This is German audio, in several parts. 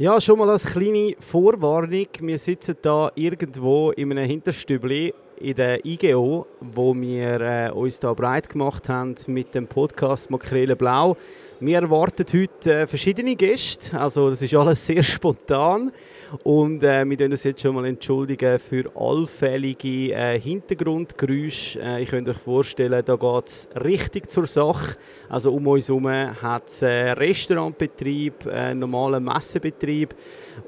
Ja, schon mal als kleine Vorwarnung. Wir sitzen da irgendwo in einem Hinterstübli in der IGO, wo wir äh, uns da breit gemacht haben mit dem Podcast Makrele Blau. Wir erwarten heute äh, verschiedene Gäste, also das ist alles sehr spontan. Und äh, wir uns jetzt schon mal entschuldigen für allfällige äh, Hintergrundgeräusche. Äh, ich könnt euch vorstellen, da geht es richtig zur Sache. Also um uns herum hat es äh, Restaurantbetrieb, äh, normalen Messebetrieb.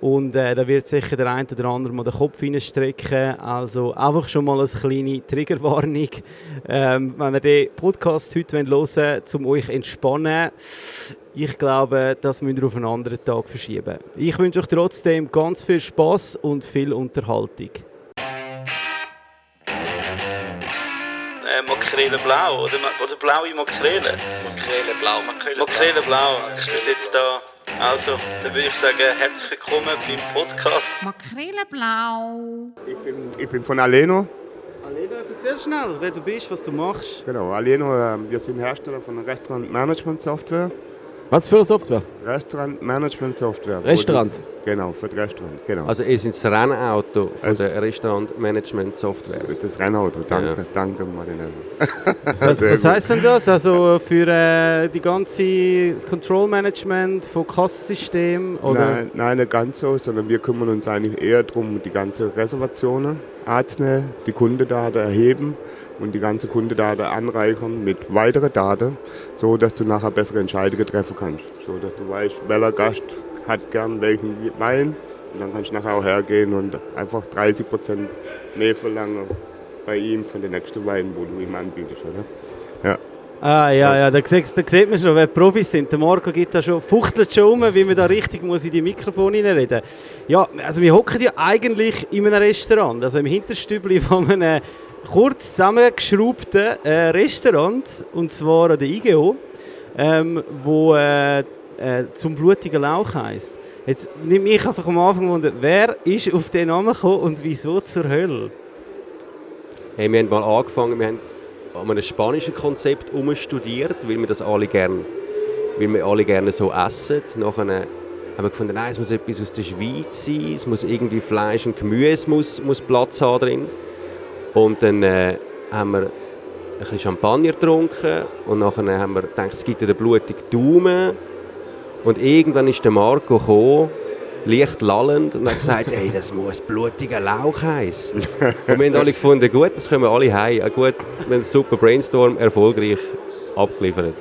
Und äh, da wird sicher der eine oder andere mal den Kopf reinstrecken. Also einfach schon mal eine kleine Triggerwarnung. Ähm, wenn ihr den Podcast heute hören wollt, um euch entspannen, ich glaube, das müsst ihr auf einen anderen Tag verschieben. Ich wünsche euch trotzdem ganz viel Spaß und viel Unterhaltung. Äh, Makrele blau oder, oder blaue Makrele? Makrele blau. Makrele, Makrele blau. Ist das jetzt da? Also, dann würde ich sagen, herzlich willkommen beim Podcast. Makrele blau. Ich bin, ich bin von Aleno. Aleno, erzähl schnell, wer du bist, was du machst. Genau, Aleno, äh, wir sind Hersteller von Restaurant Management Software. Was für eine Software? Restaurant Management Software. Restaurant? Genau, für das Restaurant. Genau. Also ihr seid das Rennauto von Es- der Restaurant-Management-Software. das Rennauto, danke, Ja. danke Marinello. Was, was heisst denn das? Also für äh, die ganze Control Management von Kassensystem? Oder? Nein, nein, nicht ganz so, sondern wir kümmern uns eigentlich eher darum, die ganzen Reservationen anzunehmen, die Kundendaten erheben und die ganzen Kundendaten anreichern mit weiteren Daten, so dass du nachher bessere Entscheidungen treffen kannst. So dass du weißt, welcher Gast hat gern welchen Wein und dann kannst du nachher auch hergehen und einfach 30% mehr verlangen bei ihm von den nächsten Wein, wo du ihm anbietest, oder? Ja. Ah, ja, ja, da da sieht man schon, wer Profis sind. Der Marco gibt da schon, fuchtelt schon um, wie man da richtig muss in die Mikrofone reinreden Ja, also wir hocken ja eigentlich in einem Restaurant, also im Hinterstübli von einem kurz zusammengeschraubten äh, Restaurant, und zwar an der IGO, ähm, wo äh, äh, zum blutigen Lauch heisst. Jetzt nimmt mich einfach am Anfang wunder, wer ist auf den Namen gekommen und wieso zur Hölle? Hey, wir haben mal angefangen, wir haben an einem spanischen Konzept studiert, weil wir das alle gerne, weil wir alle gerne so essen. Nachher haben wir gefunden, nein, es muss etwas aus der Schweiz sein, es muss irgendwie Fleisch und Gemüse muss, muss Platz haben drin. Und dann äh, haben wir ein bisschen Champagner getrunken und nachher haben wir gedacht, es gibt ja den blutigen Daumen. Und irgendwann ist der Marco gekommen, leicht lallend, und hat gesagt, hey, das muss blutiger Lauch heißen. Und wir haben alle gefunden, gut, das können wir alle heim. Ja, gut, wir haben einen super Brainstorm erfolgreich abgeliefert.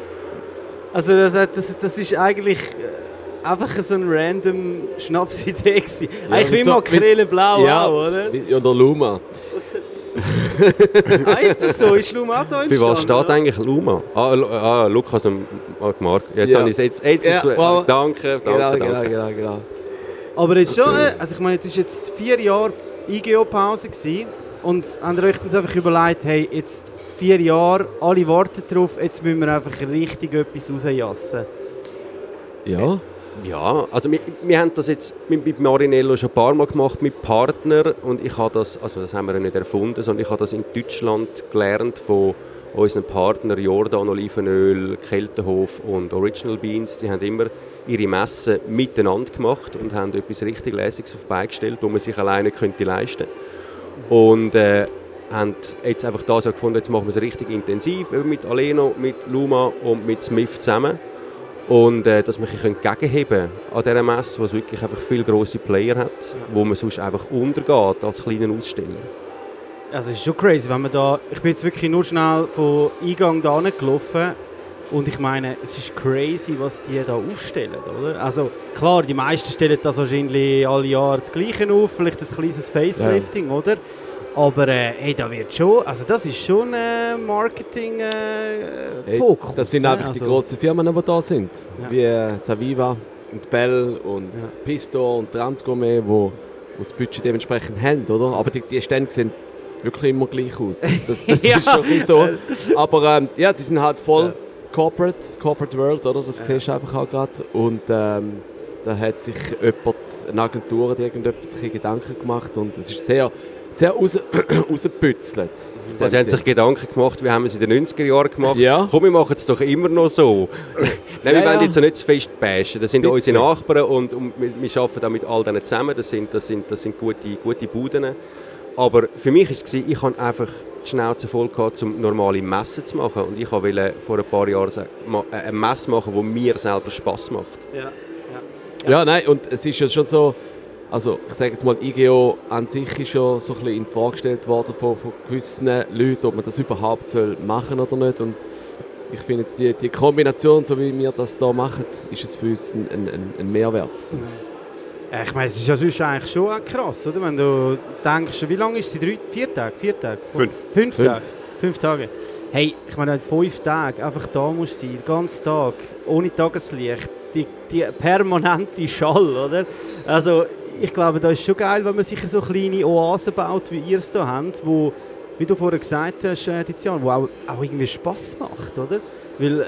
Also das, hat- das, das ist eigentlich äh, einfach so eine random Schnapsidee gewesen. eigentlich wie wieso- Makrele blau ja, auch, oder? Oder Luma. ah, ist das so? Ist Luma auch so entstanden? Für was steht oder? eigentlich Luma? Ah, ah Lukas und Marc Marc. Jetzt Ja. habe ich es. Jetzt, jetzt Ja, ist es- wow. Danke, danke, Genau, danke. genau, genau, genau. Aber jetzt schon, äh, also ich meine, es ist jetzt vier Jahre IGO-Pause und habt ihr euch dann einfach überlegt, hey, jetzt vier Jahre, alle warten drauf, jetzt müssen wir einfach richtig etwas rausjassen. Ja, Ja, also wir, wir haben das jetzt mit, mit Marinello schon ein paar Mal gemacht, mit Partner und ich habe das, also das haben wir ja nicht erfunden, sondern ich habe das in Deutschland gelernt von unseren Partnern Jordan Olivenöl, Keltenhof und Original Beans. Die haben immer ihre Messen miteinander gemacht und haben etwas richtig Lässiges auf die Beine gestellt, wo man sich alleine könnte leisten und äh, haben jetzt einfach das gefunden, jetzt machen wir es richtig intensiv, mit Aleno, mit Luma und mit Smith zusammen. Und äh, dass wir ein bisschen gegenheben an dieser Messe, wo es wirklich einfach viele grosse Player hat, wo man sonst einfach untergeht als kleiner Aussteller. Also es ist schon crazy, wenn man da, ich bin jetzt wirklich nur schnell vom Eingang da gelaufen und ich meine, es ist crazy, was die da aufstellen, oder? Also klar, die meisten stellen das wahrscheinlich alle Jahre das Gleiche auf, vielleicht ein kleines Facelifting, oder? Aber äh, hey, da wird schon, also das ist schon äh, Marketing äh, Hey, das sind ne? einfach die Also- grossen Firmen, die da sind. Ja. Wie äh, Saviva und Bell und Ja. Pisto und Transgourmet, wo, wo das Budget dementsprechend haben, oder? Aber die, die Stände sehen wirklich immer gleich aus. Das, das, Ja. ist schon ein so. Aber ähm, ja, die sind halt voll Corporate, Corporate World, oder? Das siehst du einfach auch gerade. Und ähm, da hat sich jemand, eine Agentur, hat irgendetwas Gedanken gemacht und es ist sehr sehr raus, rausgebützelt. Also, sie haben sich Gedanken gemacht, wie haben wir es in den 90er Jahren gemacht. Ja. Komm, wir machen es doch immer noch so. Nein, wir Ja, wollen ja. jetzt nicht zu fest bashen. Das sind Bisschen. unsere Nachbarn und, und wir, wir arbeiten auch mit all denen zusammen. Das sind, das sind, das sind gute, gute Buden. Aber für mich war es, ich hatte einfach die Schnauze voll, gehabt, um normale Messen zu machen. Und ich wollte vor ein paar Jahren äh, eine Messe machen, die mir selber Spass macht. Ja. Ja, nein, und es ist ja schon so, also ich sage jetzt mal, IGO an sich ist ja so ein bisschen in Frage gestellt worden von, von gewissen Leuten, ob man das überhaupt soll machen oder nicht. Und ich finde jetzt die, die Kombination, so wie wir das hier machen, ist es für uns ein, ein, ein- Mehrwert. So. Ich meine, es ist ja sonst eigentlich schon auch krass, oder? Wenn du denkst, wie lange ist sie? Drei, vier Tage? Vier Tage? Fünf. Fünf, Fünf. Tage? Fünf Tage. Hey, ich meine, fünf Tage einfach da musst sein, den ganzen Tag, ohne Tageslicht, die, die permanente Schall, oder? Also, ich glaube, da ist schon geil, wenn man sich so kleine Oasen baut, wie ihr es hier habt, wo, wie du vorher gesagt hast, äh, Tizian, wo auch, auch irgendwie Spass macht, oder? Weil, äh,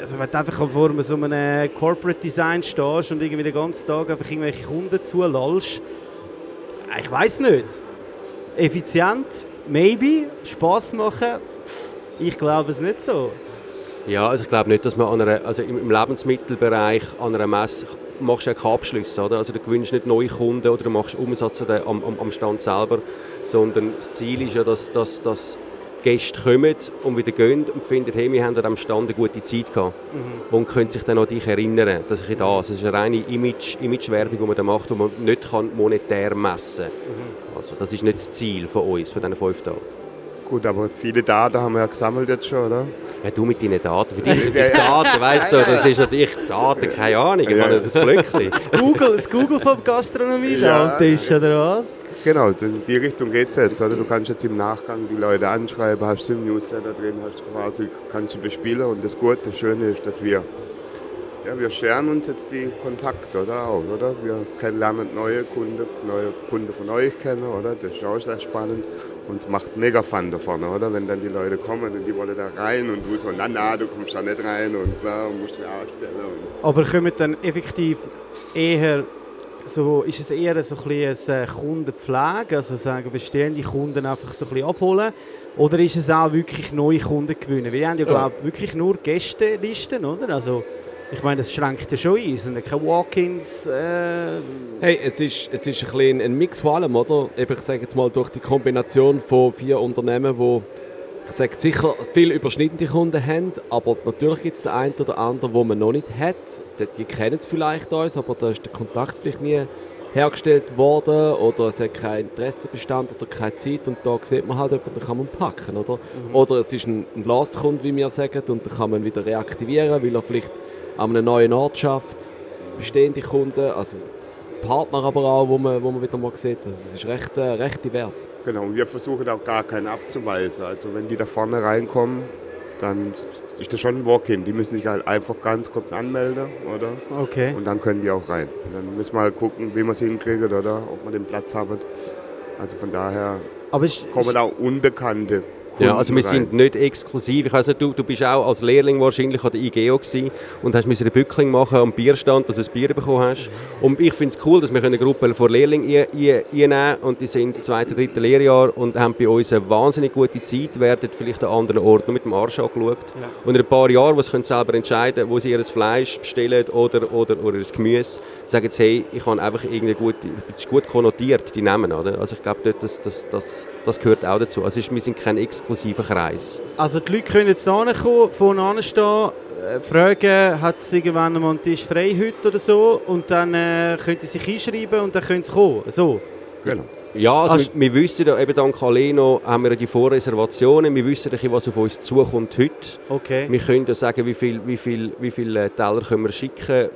also wenn du einfach vor so einem Corporate Design stehst und irgendwie den ganzen Tag einfach irgendwelche Kunden zulallst, äh, ich weiß nicht. Effizient, maybe. Spass machen, ich glaube es nicht so. Ja, also ich glaube nicht, dass man an einer, also im Lebensmittelbereich an einer Messe machst du ja keine Abschlüsse, oder? Also du gewinnst nicht neue Kunden oder du machst Umsatz am, am, am Stand selber, sondern das Ziel ist ja, dass, dass, dass Gäste kommen und wieder gehen und finden, hey, wir haben an diesem Stand eine gute Zeit gehabt und können sich dann an dich erinnern, dass ich da, also es ist eine reine Image, Imagewerbung, die man da macht, die man nicht kann monetär messen kann. Also das ist nicht das Ziel von uns, von diesen fünf Tagen. Gut, aber viele Daten haben wir ja gesammelt jetzt schon, oder? Ja, du mit deinen Daten. Für dich sind die Daten, weißt du, das ist natürlich Daten, keine Ahnung. Ich habe das Glückchen. Das Google, das Google von Gastronomie Ja. da Tisch, oder was? Genau, in die Richtung geht es jetzt. Oder? Du kannst jetzt im Nachgang die Leute anschreiben, hast du im Newsletter drin, hast quasi, kannst du bespielen. Und das Gute, das Schöne ist, dass wir, ja, wir scheren uns jetzt die Kontakte oder, auch, oder? Wir kennen- lernen neue Kunden, neue Kunden von euch kennen, oder? Das ist auch sehr spannend. Und es macht mega Fun davon, oder? Wenn dann die Leute kommen und die wollen da rein und du so, na, na, du kommst da nicht rein und, na, und musst dich anstellen. Aber kommen dann effektiv eher so, ist es eher so ein bisschen eine Kundenpflege, also sagen bestehende Kunden einfach so ein bisschen abholen, oder ist es auch wirklich neue Kunden gewinnen? Wir haben ja, glaube ich, wirklich nur Gästelisten, oder? Also, ich meine, das schränkt ja schon ein, es sind ja keine Walk-ins. Äh, Hey, es ist, es ist ein, bisschen ein Mix von allem, oder? Ich sage jetzt mal durch die Kombination von vier Unternehmen, wo ich sage, sicher viel überschneidende Kunden haben, aber natürlich gibt es den einen oder anderen, den man noch nicht hat. Die, die kennen es vielleicht uns, aber da ist der Kontakt vielleicht nie hergestellt worden oder es hat kein Interessenbestand oder keine Zeit und da sieht man halt jemanden, den kann man packen, oder? Oder es ist ein, ein Lastkunde, wie wir sagen, und den kann man wieder reaktivieren, weil er vielleicht an einem neuen Ort schafft, bestehende Kunden, also Partner aber auch, wo man, wo man wieder mal sieht. Also es ist recht, äh, recht divers. Genau, und wir versuchen auch gar keinen abzuweisen. Also wenn die da vorne reinkommen, dann ist das schon ein Walk-in. Die müssen sich halt einfach ganz kurz anmelden, oder? okay. Und dann können die auch rein. Und dann müssen wir halt gucken, wie wir es hinkriegen, oder? Ob wir den Platz haben. Also von daher Aber ist, kommen auch Unbekannte Ja, also wir sind nicht exklusiv. Ich weiss nicht, du, du bist auch als Lehrling wahrscheinlich an der IGO gewesen und hast müssen einen Bückling machen am Bierstand, dass du ein Bier bekommen hast. Und ich finde es cool, dass wir eine Gruppe von Lehrlingen ein- ein- einnehmen und die sind im zweiten, dritten Lehrjahr und haben bei uns eine wahnsinnig gute Zeit, werden vielleicht an anderen Orten mit dem Arsch angeschaut. Und in ein paar Jahren, wo sie können selber entscheiden wo sie ihr Fleisch bestellen oder, oder, oder ihr Gemüse, sagen sie, hey, ich habe einfach irgendwie gut, das ist gut konnotiert, die Namen. Oder? Also ich glaube, das, das, das, das gehört auch dazu. Also wir sind kein exklusiver Kreis. Also die Leute können jetzt kommen, vorne anstehen, äh, fragen, hat es irgendwann mal einen Tisch frei heute oder so und dann äh, können sie sich einschreiben und dann können sie kommen. So. Genau. Ja, also Hast- wir, wir wissen ja, eben dank Aleno haben wir die Vorreservationen, wir wissen, was auf uns zukommt heute. Okay. Wir können ja sagen, wie viele wie viel, wie viel äh, Teller können wir schicken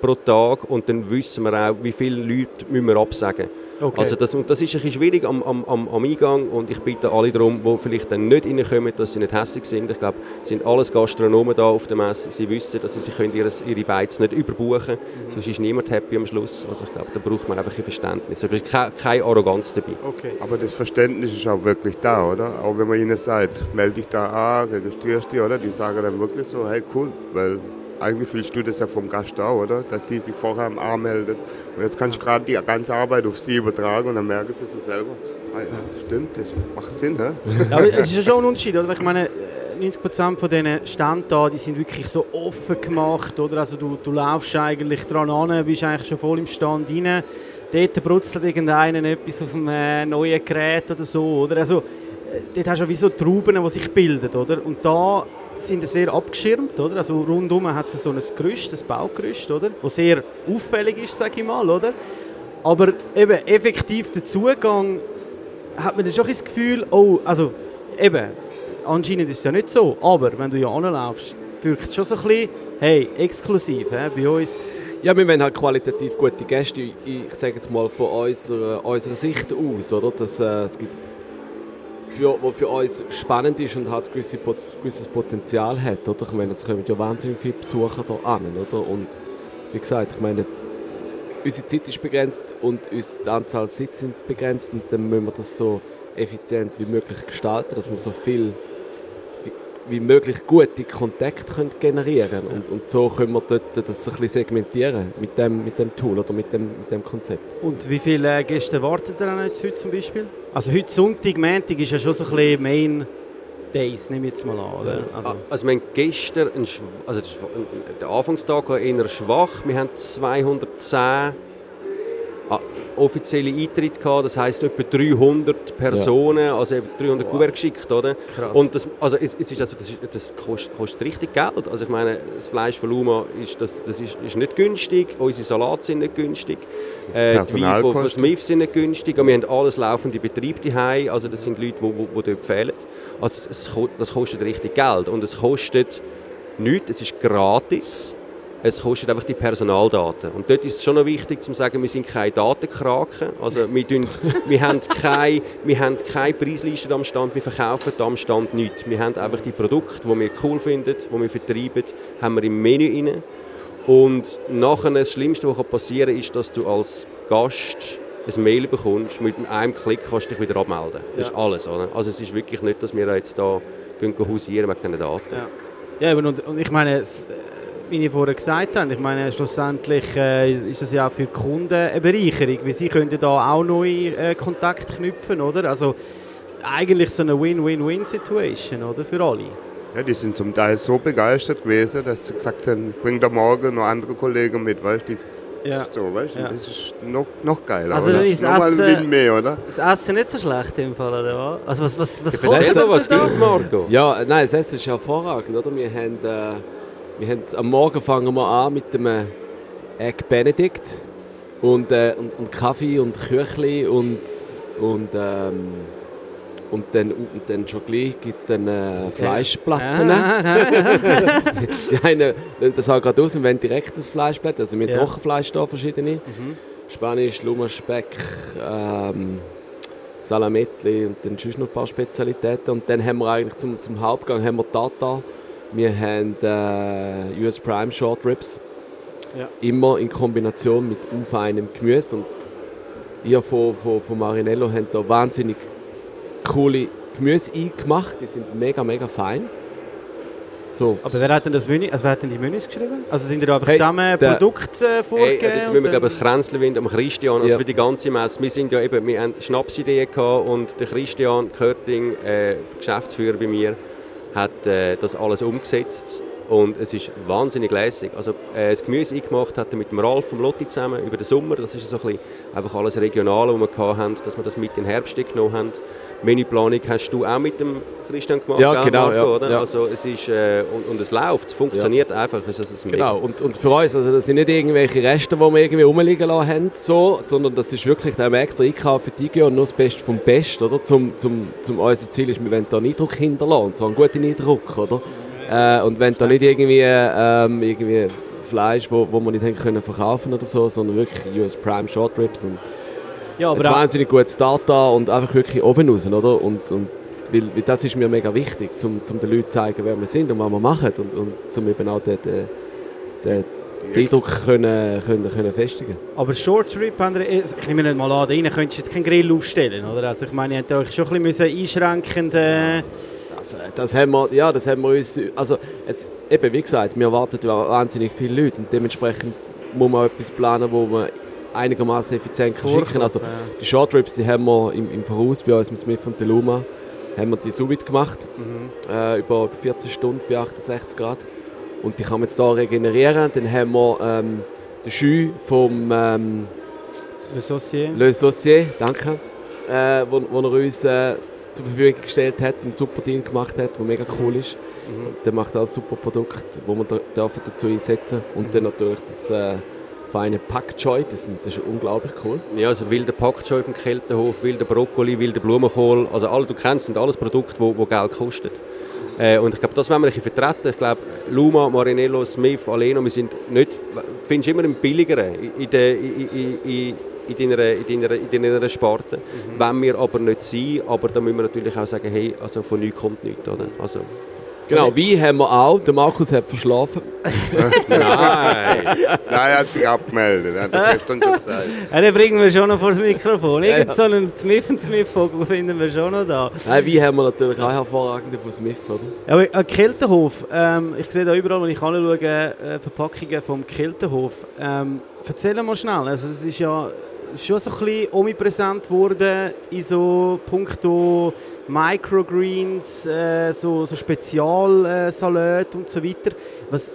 pro Tag und dann wissen wir auch, wie viele Leute müssen wir absagen. Okay. Also das, und das ist ein bisschen schwierig am, am, am, am Eingang und ich bitte alle darum, die vielleicht dann nicht reinkommen, dass sie nicht hässlich sind. Ich glaube, es sind alles Gastronomen da auf der Messe. Sie wissen, dass sie sich können ihre, ihre Beiz nicht überbuchen können. Sonst ist niemand happy am Schluss. Also ich glaube, da braucht man einfach ein Verständnis. Es ist keine, keine Arroganz dabei. okay. Aber das Verständnis ist auch wirklich da, oder? Auch wenn man ihnen sagt, melde dich da an, registrierst dich, oder? Die sagen dann wirklich so, hey cool, weil eigentlich willst du das ja vom Gast auch, oder? Dass die sich vorher anmelden. Und jetzt kannst du gerade die ganze Arbeit auf sie übertragen und dann merken sie so selber. Ah ja, stimmt, das macht Sinn, hä? Ja, aber es ist ja schon ein Unterschied, oder? Ich meine, 90% von diesen Ständen die sind wirklich so offen gemacht, oder? Also du, du laufst eigentlich dran an, bist eigentlich schon voll im Stand rein. Dort brutzelt irgendeiner etwas auf einem äh, neuen Gerät oder so, oder? Also, äh, dort hast du ja wie so Trauben, die sich bilden, oder? Und da sind sehr abgeschirmt, oder? Also rundum hat es so ein Gerüst, ein Baugerüst, oder? Das sehr auffällig ist, sage ich mal, oder? Aber eben effektiv der Zugang hat man dann schon das Gefühl, oh, also eben, anscheinend ist es ja nicht so, aber wenn du ja anlaufst, wirkt es schon so ein bisschen, hey, exklusiv, he? bei uns... Ja, wir wollen halt qualitativ gute Gäste, ich, sage jetzt mal von unserer, unserer Sicht aus, oder? Dass, äh, es gibt für, wo für uns spannend ist und halt gewisse, gewisses Potenzial hat, oder? Ich meine, es kommen ja wahnsinnig viele Besucher hier an, oder? Und wie gesagt, ich meine, unsere Zeit ist begrenzt und die Anzahl Sitze sind begrenzt und dann müssen wir das so effizient wie möglich gestalten, dass wir so viel wie möglich gute Kontakte können generieren und, und so können wir dort das ein bisschen segmentieren mit dem, mit dem Tool oder mit dem, mit dem Konzept. Und wie viele Gäste warten ihr jetzt heute zum Beispiel? Also heute Sonntag, Montag ist ja schon so ein bisschen Main Days, nehme ich jetzt mal an. Oder? Also, also wir haben gestern, also der Anfangstag war eher schwach, wir haben 210 Ah, offizielle Eintritt gehabt, das heisst etwa 300 Personen, ja. also 300 wow. Kuvert geschickt, oder? Krass. Und das, also es, es ist also, das, ist, das kostet, kostet, richtig Geld. Also ich meine, das Fleisch von Luma ist, das, das ist, ist nicht günstig, unsere Salate sind nicht günstig, äh, die Weine von, Smith sind nicht günstig, und wir haben alles laufende Betriebe daheim, also das sind Leute, die dort fehlen. Also das, das kostet richtig Geld und es kostet nichts, es ist gratis es kostet einfach die Personaldaten. Und dort ist es schon noch wichtig zu sagen, wir sind keine Datenkraken. Also wir, tun, wir, haben keine, wir haben keine Preisliste am Stand, wir verkaufen am Stand nichts. Wir haben einfach die Produkte, die wir cool finden, die wir vertreiben, haben wir im Menü rein. Und nachher das Schlimmste, was passieren kann, ist, dass du als Gast ein Mail bekommst, mit einem Klick kannst du dich wieder abmelden. Das ja. ist alles. Oder? Also es ist wirklich nicht, dass wir jetzt da gehen hausieren wegen diesen Daten. Ja, ja und, und ich meine, wie ich vorher gesagt habe, ich meine, schlussendlich äh, ist das ja auch für die Kunden eine Bereicherung, weil sie können da auch neue äh, Kontakte knüpfen, oder? Also eigentlich so eine Win-Win-Win-Situation, oder? Für alle. Ja, die sind zum Teil so begeistert gewesen, dass sie gesagt haben, bring da morgen noch andere Kollegen mit, weißt du? Ja. So, weißt du, ja. das ist noch, noch geiler. Also oder? ist Nochmal Essen, ein Win mehr, oder? Das Essen nicht so schlecht im Fall, oder was? Also was, was, was kostet das? Was gibt Marco? Ja, nein, das Essen ist hervorragend, oder? Wir haben... Äh, wir haben, am Morgen fangen wir an mit dem äh, Egg Benedict und, äh, und, und, Kaffee und Küchli und, und, ähm, und dann, und dann schon gleich gibt es dann äh, Fleischplatten. die einen, das sah gerade aus, und wenn direkt das Fleischblatt, also wir haben ja. Trockenfleisch da verschiedene. Mhm. Spanisch, Lummerspeck, ähm, Salametli und dann sonst noch ein paar Spezialitäten. Und dann haben wir eigentlich zum, zum Hauptgang haben wir Tata wir haben äh, US Prime Short Ribs. Ja. Immer in Kombination mit unfeinem Gemüse. Und ihr von, von, von Marinello habt da wahnsinnig coole Gemüse eingemacht. Die sind mega, mega fein. So. Aber wer hat denn das Menü, also wer hat denn die Menüs geschrieben? Also sind da einfach hey, zusammen der, Produkte äh, vorgegeben? Hey, wir glaube das Kränzlewind am Christian, also ja. für die ganze Messe. Wir sind ja eben, wir haben Schnapsideen gehabt und der Christian Körting, äh, Geschäftsführer bei mir, hat äh, das alles umgesetzt und es ist wahnsinnig lässig. Also äh, das Gemüse eingemacht hat er mit dem Ralf vom Lotti zusammen über den Sommer. Das ist so ein bisschen einfach alles Regionale, was wir hatten, dass wir das mit in den Herbst genommen haben. Menüplanung hast du auch mit dem Christian gemacht, ja, genau, Marco, ja, oder? Ja. Also es ist äh, und, und, es läuft, es funktioniert ja. einfach. Es ist genau. Und, und für uns, also das sind nicht irgendwelche Reste, die wir irgendwie rumliegen lassen haben, so, sondern das ist wirklich, da haben wir extra eingekauft für die und nur das Beste vom Besten, oder? Zum, zum, zum unser Ziel ist, wir wollen da einen Eindruck hinterlassen, und zwar einen guten Eindruck, oder? Äh, und wenn da nicht irgendwie, ähm, irgendwie Fleisch, wo, wo man nicht können verkaufen oder so, sondern wirklich US Prime Short Ribs und ja, aber ein wahnsinnig gutes Data und einfach wirklich oben raus, oder? Und, und weil, weil das ist mir mega wichtig, um, um den Leuten zu zeigen, wer wir sind und was wir machen und, und um eben auch den, den, den Eindruck können, können, können festigen Aber Short Rib, ich nehme nicht mal an, da könntest du jetzt keinen Grill aufstellen, oder? Also ich meine, ihr habt euch schon ein bisschen einschränkend... Äh Das, das, haben wir, ja, das haben wir uns, also es, eben wie gesagt, wir erwarten wahnsinnig viele Leute und dementsprechend muss man auch etwas planen, wo man einigermaßen effizient kann schicken. Also die Short Trips, die haben wir im, im Voraus bei uns mit Smith und Deluma, haben wir die Sous gemacht, äh, über 14 Stunden bei 68 Grad und die kann man jetzt hier regenerieren. Dann haben wir ähm, den Jus vom ähm, Le Saucier. Le Saucier, danke, äh, wo, wo er uns äh, zur Verfügung gestellt hat, einen super Deal gemacht hat, der mega cool ist. Der macht auch ein super Produkt, das wir da, dürfen dazu einsetzen Und dann natürlich das äh, feine Packjoy, das, sind- das ist unglaublich cool. Ja, also wilder Packjoy vom Kältehof, wilder Brokkoli, wilder Blumenkohl, also alle, du kennst, sind alles Produkte, die, Geld kosten. Äh, und ich glaube, das wollen wir ein bisschen vertreten. Ich glaube, Luma, Marinello, Smith, Aleno, wir sind nicht, findest immer einen billigeren in, der- in, in, in, in, deiner, in, deiner, in deiner Sparte. Wenn wir aber nicht sein, aber da müssen wir natürlich auch sagen, hey, also von nichts kommt nichts. Oder? Also, Genau, Wein haben wir auch. Der Markus hat verschlafen. nein! Nein, er hat sich abgemeldet. Er hat gestern schon gesagt. Ja, den bringen wir schon noch vor das Mikrofon. Irgend so einen Smith Smith Vogel finden wir schon noch da. Nein, Wein haben wir natürlich auch hervorragende von Smith, oder? Ja, aber ein Keltenhof, ähm, ich sehe da überall, wenn ich anschaue, äh, Verpackungen vom Keltenhof. Ähm, erzähl mal schnell, also das ist ja schon so ein bisschen omnipräsent geworden in so puncto Microgreens, äh, so, so Spezialsalate und so weiter. Was,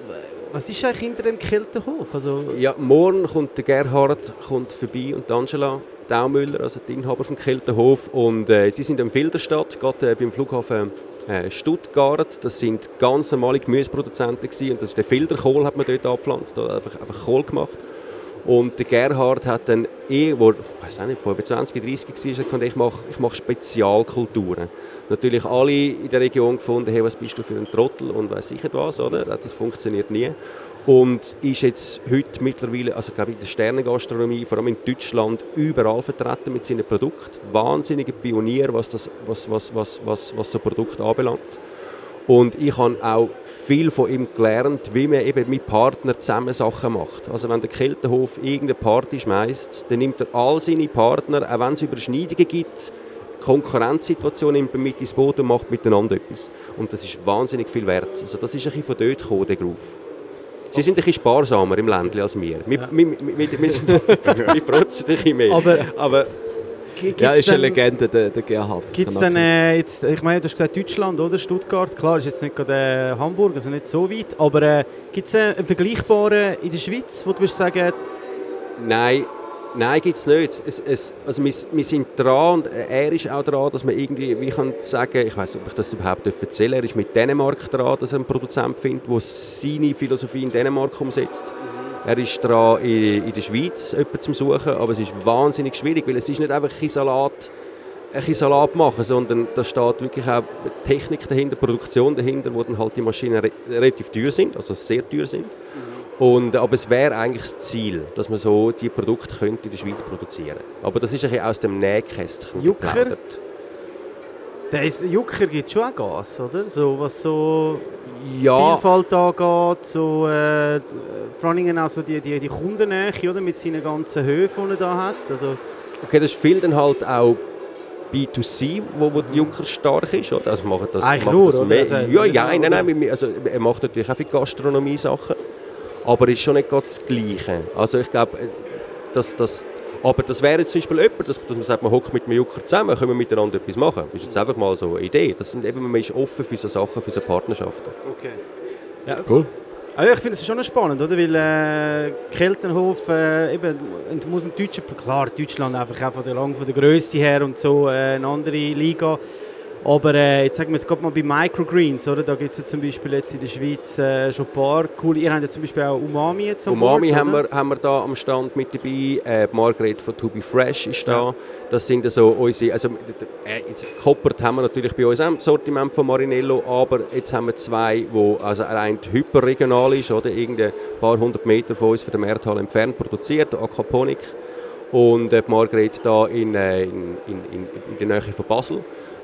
was ist eigentlich hinter dem Keltenhof? Also, Ja, morgen kommt der Gerhard kommt vorbei und Angela Daumüller, also die Inhaber vom Keltenhof. Und äh, die sind in Filderstadt, gerade äh, beim Flughafen äh, Stuttgart. Das sind ganz normale Gemüseproduzenten gewesen. und das ist der Filterkohl hat man dort angepflanzt, oder einfach, einfach Kohl gemacht. Und der Gerhard hat dann eh, wo, ich weiß nicht, 25, 30 war, hat ich mache mach Spezialkulturen. Natürlich alle in der Region gefunden, hey, was bist du für ein Trottel und weiß ich nicht was, oder? Das funktioniert nie. Und ist jetzt heute mittlerweile, also glaube ich, in der Sternengastronomie, vor allem in Deutschland, überall vertreten mit seinen Produkten. Wahnsinnige Pionier, was, das, was, was, was, was, was so Produkte anbelangt. Und ich habe auch viel von ihm gelernt, wie man eben mit Partnern zusammen Sachen macht. Also wenn der Keltenhof irgendeine Party schmeißt, dann nimmt er all seine Partner, auch wenn es Überschneidungen gibt, Konkurrenzsituationen nimmt er mit ins Boot und macht miteinander etwas. Und das ist wahnsinnig viel wert. Also das ist ein bisschen von dort gekommen, der Groove. Sie sind ein bisschen sparsamer im Ländle als wir. Wir, wir, wir, wir, wir, sind, wir protzen ein bisschen mehr. Aber- Aber gibt's Ja, ist eine Legende, der, der Gerhard. Gibt es denn äh, jetzt, ich meine, du hast gesagt Deutschland oder Stuttgart, klar, ist jetzt nicht gerade äh, Hamburg, also nicht so weit, aber äh, gibt es einen vergleichbaren in der Schweiz, wo du würdest sagen, Nein, nein gibt es nicht. Es, es, also wir, wir sind dran und er ist auch dran, dass man irgendwie, wie kann sagen, ich weiß nicht, ob ich das überhaupt erzählen darf, er ist mit Dänemark dran, dass er einen Produzent findet, der seine Philosophie in Dänemark umsetzt. Er ist dran, in, in der Schweiz jemanden zu suchen, aber es ist wahnsinnig schwierig, weil es ist nicht einfach ein Salat, ein Salat machen, sondern da steht wirklich auch Technik dahinter, Produktion dahinter, wo dann halt die Maschinen re relativ teuer sind, also sehr teuer sind. Und, aber es wäre eigentlich das Ziel, dass man so die Produkte könnte in der Schweiz produzieren Aber das ist ein bisschen aus dem Nähkästchen Jucker? der ist, Jucker gibt schon auch Gas, oder? So, was so Ja, Vielfalt angeht, so äh, vor allem auch so die, die, die Kundennähe, oder? Mit seinen ganzen Höfen, die er da hat. Also, okay, das ist viel dann halt auch B2C, wo, wo der Jucker stark ist. Oder? Also macht das, Eigentlich macht nur, das mehr- Also, ja, ja, nein, nein, wir- also, er macht natürlich auch viel Gastronomie-Sachen, aber ist schon nicht ganz das Gleiche. Also ich glaube, äh, dass das aber das wäre jetzt zum Beispiel jemand, dass, dass man sagt, man hockt mit einem Jucker zusammen, können wir miteinander etwas machen. Das ist jetzt einfach mal so eine Idee. Das sind eben, man ist offen für so Sachen, für so Partnerschaften. okay. Ja, Cool. Also ich finde es schon spannend, oder? Weil äh, Keltenhof äh, eben, muss ein Deutscher, klar, Deutschland einfach auch von der, lang von der Größe her und so äh, eine andere Liga. Aber äh, jetzt sagen wir jetzt gerade mal bei Microgreens, oder? Da gibt es ja zum Beispiel jetzt in der Schweiz äh, schon ein paar coole. Ihr habt ja zum Beispiel auch Umami jetzt am Umami Bord, haben oder? wir, haben wir da am Stand mit dabei. Äh, Margret von To Be Fresh ist da. Das sind so unsere, also äh, jetzt Koppert haben wir natürlich bei uns auch im Sortiment von Marinello, aber jetzt haben wir zwei, wo also rein hyperregional ist, oder irgendein paar hundert Meter von uns von der Mehrtal entfernt produziert, Aquaponik. Und äh, Margret da in, äh, in, in, in, in der Nähe von Basel.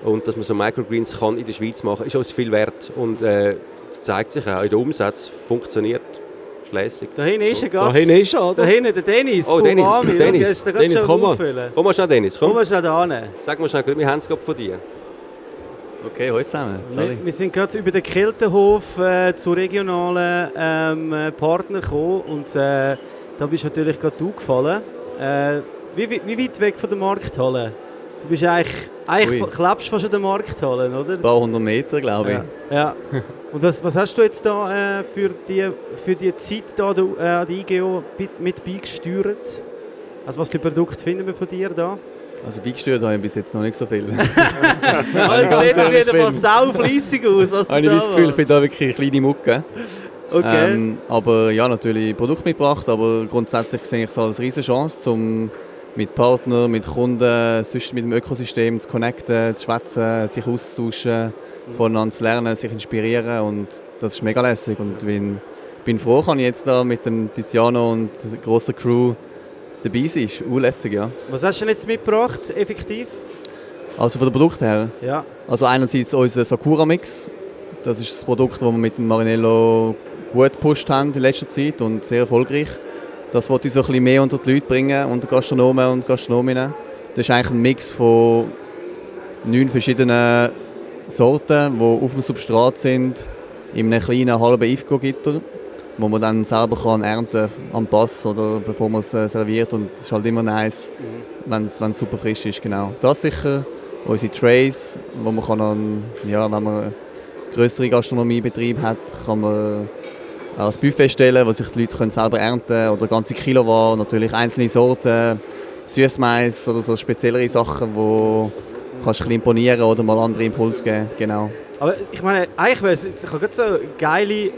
Und dass man so Microgreens kann in der Schweiz machen, ist uns viel wert. Und äh, das zeigt sich auch in der Umsatz, funktioniert schlässig. Da hinten ist er Da gerade. hinten ist er, Da oder? hinten der Dennis. Oh, Dennis, Umami, Dennis. schau, der ist da Dennis, komm mal. Komm mal schnell, Dennis, Komm komm. mal schnell da hin. Sag mal schnell, wir haben es gerade von dir. Okay, heute zusammen. Wir, wir sind gerade über den Keltenhof äh, zu regionalen ähm, äh, Partnern gekommen und äh, da bist natürlich gerade du gefallen. Äh, wie, wie, wie weit weg von der Markthalle? Du bist eigentlich, eigentlich Ui. klebst fast an der Markthalle, oder? Ein paar hundert Meter, glaube ich. Ja. ja. Und was, was hast du jetzt da äh, für, die, für die Zeit da du, äh, an die IGO mit beigesteuert? Also was für Produkte finden wir von dir da? Also beigesteuert habe ich bis jetzt noch nicht so viel. Also, sieht auf jeden Fall sau fleissig aus, was du habe ich da das Gefühl, ich bin da wirklich eine kleine Mucke. Okay. Ähm, aber ja, natürlich Produkt mitgebracht, aber grundsätzlich sehe ich es als riesige Chance, um mit Partnern, mit Kunden, sonst mit dem Ökosystem zu connecten, zu schwätzen, sich auszutauschen, voneinander zu lernen, sich inspirieren und das ist mega lässig und bin, bin froh, kann ich jetzt da mit dem Tiziano und der grossen Crew dabei sein. Ist urlässig, ja. Was hast du denn jetzt mitgebracht, effektiv? Also von den Produkten her. Ja. Also einerseits unser Sakura Mix. Das ist das Produkt, das wir mit dem Marinello gut gepusht haben in letzter Zeit und sehr erfolgreich. Das wollte ich so ein bisschen mehr unter die Leute bringen, unter Gastronomen und Gastronominnen. Das ist eigentlich ein Mix von neun verschiedenen Sorten, die auf dem Substrat sind, in einem kleinen halben Ifco-Gitter, wo man dann selber kann ernten am Pass oder bevor man es äh, serviert. Und es ist halt immer nice, wenn es wenn es super frisch ist. Genau. Das sicher unsere Trays, wo man kann dann, ja, wenn man grösseren Gastronomiebetrieb hat, kann man ein Buffet stellen, wo sich die Leute können selber ernten können oder ganze Kilowaren, natürlich einzelne Sorten, Süßmais oder so speziellere Sachen, wo kannst du imponieren oder mal andere Impulse geben. Genau. Aber ich meine, eigentlich wäre es, ich habe gerade so eine geile,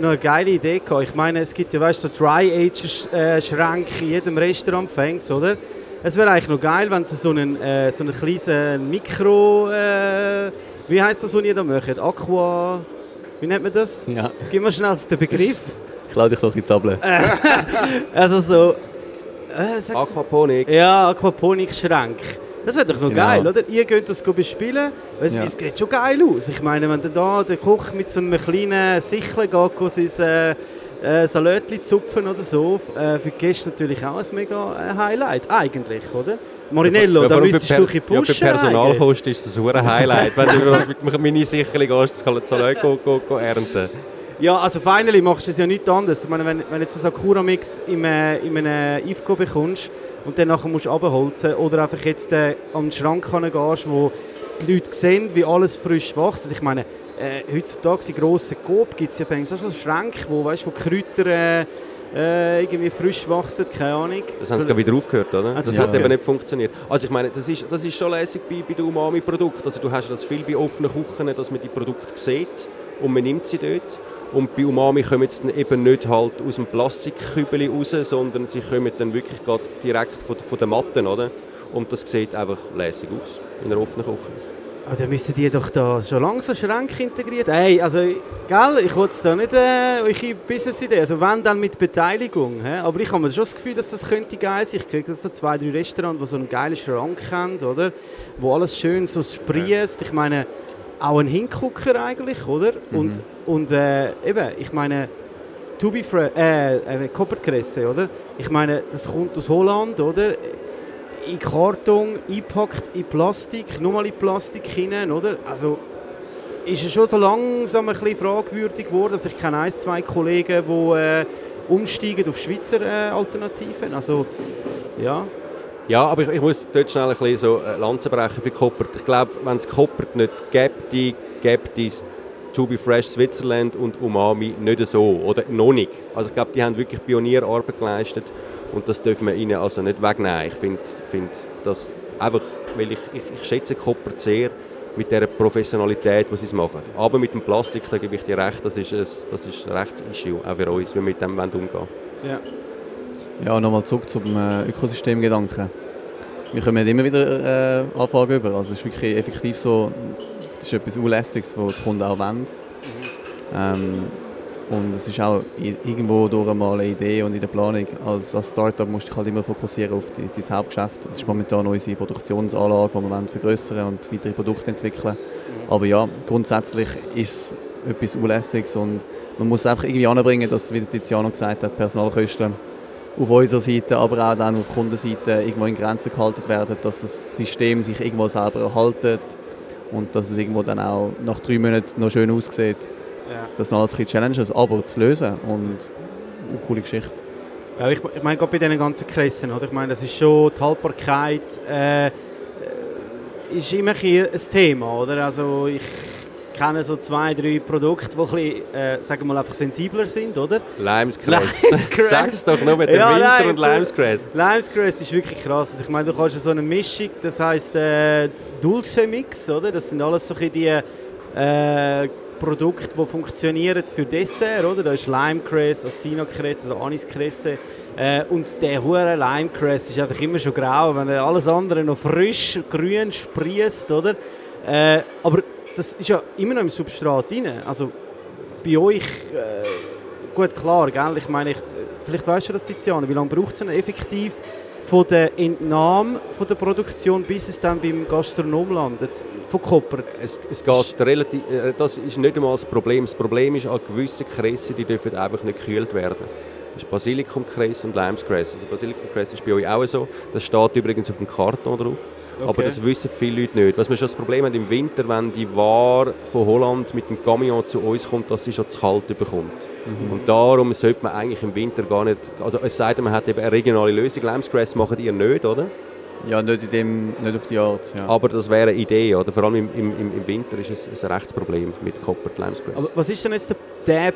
noch eine geile Idee gehabt. Ich meine, es gibt ja, weißt so Dry-Age-Schränke in jedem Restaurant fängst, oder? Es wäre eigentlich noch geil, wenn sie so einen, äh, so einen kleinen Mikro, äh, wie heißt das, was ihr da macht? Aqua, wie nennt man das? Ja. Gib mir schnell den Begriff. Klau dich doch in die Zabel. Also so, äh, Aquaponik. Ja, Aquaponik-Schränke. Das wäre doch noch Genau. geil, oder? Ihr könnt das bespielen. Weißt, Ja. Es sieht schon geil aus. Ich meine, wenn dann da der Koch mit so einem kleinen Sichel geht, sein äh, äh, Salatli zupfen oder so, äh, für die Gäste natürlich auch ein mega äh, Highlight, eigentlich, oder? Marinello, Ja, da müsstest du ein bisschen ja, pushen. Für Personalkosten ist das ein Highlight. Wenn du mit einem Mini-Sicherli gehst, kann so Leute go, go, go ernten. Ja, also finally machst du es ja nichts anderes. Ich meine, wenn, wenn du jetzt einen Sakura-Mix äh, in einem IFCO bekommst und dann nachher musst du runterholzen oder einfach jetzt äh, an den Schrank gehst, wo die Leute sehen, wie alles frisch wächst. Also ich meine, äh, heutzutage in grossen Coop gibt es ja fängst so Schränke, wo, weißt, wo Kräuter äh, äh, irgendwie frisch wachsen, keine Ahnung. Das haben sie gerade wieder aufgehört, oder? Ah, Das ja. hat eben nicht funktioniert. Also ich meine, das ist, das ist schon lässig bei, bei den Umami-Produkten. Also du hast das viel bei offenen Küchen, dass man die Produkte sieht und man nimmt sie dort. Und bei Umami kommen sie dann eben nicht halt aus dem Plastikkübel raus, sondern sie kommen dann wirklich gerade direkt von, von den Matten, oder? Und das sieht einfach lässig aus in einer offenen Küche. Aber dann müssen die doch da schon lange so Schränke integriert. Hey, also, gell, ich wollte da nicht äh, eure Business-Idee, also wenn, dann mit Beteiligung. Hä? Aber ich habe mir schon das Gefühl, dass das könnte geil sein. Ich kriege so zwei, drei Restaurants, die so einen geilen Schrank haben, oder? Wo alles schön so sprießt. Ich meine, auch ein Hingucker eigentlich, oder? Und, und äh, eben, ich meine, to be fra- äh, äh, oder? Ich meine, das kommt aus Holland, oder? In Karton, eingepackt in Plastik, nochmal in Plastik hinein, oder? Also ist es schon so langsam ein bisschen fragwürdig geworden, dass ich kenne ein, zwei Kollegen, die äh, umsteigen auf Schweizer äh, Alternativen. Also, ja. Ja, aber ich, ich muss dort schnell ein bisschen so äh, Lanze brechen für Koppert. Ich glaube, wenn es Koppert nicht gäbe, gäbe es To Be Fresh Switzerland und Umami nicht so. Oder noch nicht. Also ich glaube, die haben wirklich Pionierarbeit geleistet und das dürfen wir ihnen also nicht wegnehmen. Ich finde find das einfach, weil ich, ich, ich schätze Koppert sehr mit der Professionalität, die sie es machen. Aber mit dem Plastik, da gebe ich dir recht, das ist ein, das ist ein Rechtsissue, auch für uns, wie wir mit dem wollen umgehen ja. Ja, nochmal zurück zum äh, Ökosystemgedanken. Wir kommen immer wieder äh, Anfragen über. Also es ist wirklich effektiv so, das ist etwas Unlässiges, was die Kunden auch wollen. Ähm, und es ist auch irgendwo durch mal eine Idee und in der Planung. Als, als Startup musst du dich halt immer fokussieren auf dein, dein Hauptgeschäft. Das ist momentan unsere Produktionsanlage, die wir vergrößern und weitere Produkte entwickeln. Aber ja, grundsätzlich ist es etwas Unlässiges und man muss es einfach irgendwie anbringen, dass, wie Tiziano gesagt hat, Personalkosten auf unserer Seite, aber auch dann auf Kundenseite irgendwo in Grenzen gehalten werden, dass das System sich irgendwo selber erhaltet und dass es irgendwo dann auch nach drei Monaten noch schön aussieht. Ja. Das sind alles ein Challenges, aber zu lösen und eine coole Geschichte. Ja, ich, ich meine, gerade bei diesen ganzen Kressen, oder? Ich meine, das ist schon, die Haltbarkeit äh, äh, ist immer ein, ein Thema, oder? Also ich kenne so zwei, drei Produkte, die ein bisschen, äh, sagen wir mal, einfach sensibler sind, oder? Limescress. Limescress. Sag's doch nur mit dem Ja, Winter nein, und Limescress. Limescress ist wirklich krass. Also ich meine, du kannst ja so eine Mischung, das heisst äh, Dulce Mix, oder? Das sind alles so ein bisschen die äh, Produkte, die funktionieren für Dessert, oder? Da ist Limecress, Azinacress, also Aniskresse. Äh, und der hure Limecress ist einfach immer schon grau, wenn alles andere noch frisch, grün sprießt, oder? Äh, aber das ist ja immer noch im Substrat drin. Also bei euch, äh, gut klar, gell? ich meine, ich, vielleicht weißt du das, Tiziana, wie lange braucht es denn effektiv von der Entnahme von der Produktion, bis es dann beim Gastronom landet, von Koppert? Es, es geht relativ, äh, das ist nicht einmal das Problem. Das Problem ist, an gewissen Kressen, die dürfen einfach nicht gekühlt werden. Das ist Basilikumkress und Limescress. Also Basilikumkress ist bei euch auch so. Das steht übrigens auf dem Karton drauf. Aber Okay. das wissen viele Leute nicht. Was wir schon das Problem haben im Winter, wenn die Ware von Holland mit dem Camion zu uns kommt, dass sie schon zu kalt bekommt. Und darum sollte man eigentlich im Winter gar nicht, also es sei denn, man hat eben eine regionale Lösung. Limescress macht ihr nicht, oder? Ja, nicht, in dem, nicht auf die Art. Ja. Aber das wäre eine Idee, oder? Vor allem im, im, im Winter ist es ein Rechtsproblem mit Copper Limescress. Aber was ist denn jetzt der,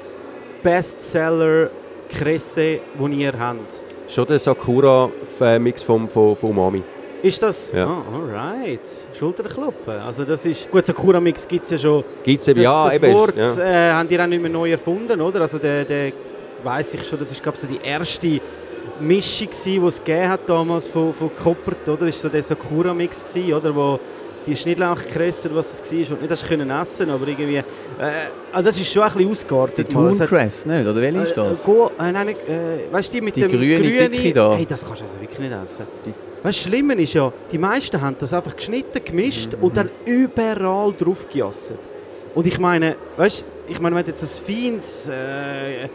Bestseller Kresse, den ihr habt? Schon der Sakura-Mix von Umami. Ist das? Ja. Ah, alright. Schulterklopfen. Also das ist... Gut, Sakura Mix gibt es ja schon Gibt es eben, das, ja, das eben. Wort ja. äh, haben die auch nicht mehr neu erfunden, oder? Also der, der weiß ich schon, das ist glaube so die erste Mischung die es gegeben hat damals von, von Koppert, oder? Das war so der Sakura Mix gsi, oder? Wo die Schnittlauchkresse, was das war, die du nicht hast können essen, aber irgendwie, äh, also das ist schon ein bisschen ausgeartet. die. Es Tooncress, nicht? Oder welche ist äh, das? äh, Go, äh, nein, nicht, äh, weißt du, die mit Die dem grüne grünen- Dicke da. Hey, das kannst du also wirklich nicht essen. Die- Weißt du, Schlimme ist ja, die meisten haben das einfach geschnitten, gemischt Mhm. und dann überall drauf gejasset. Und ich meine, weißt ich meine, wenn du jetzt ein feines äh,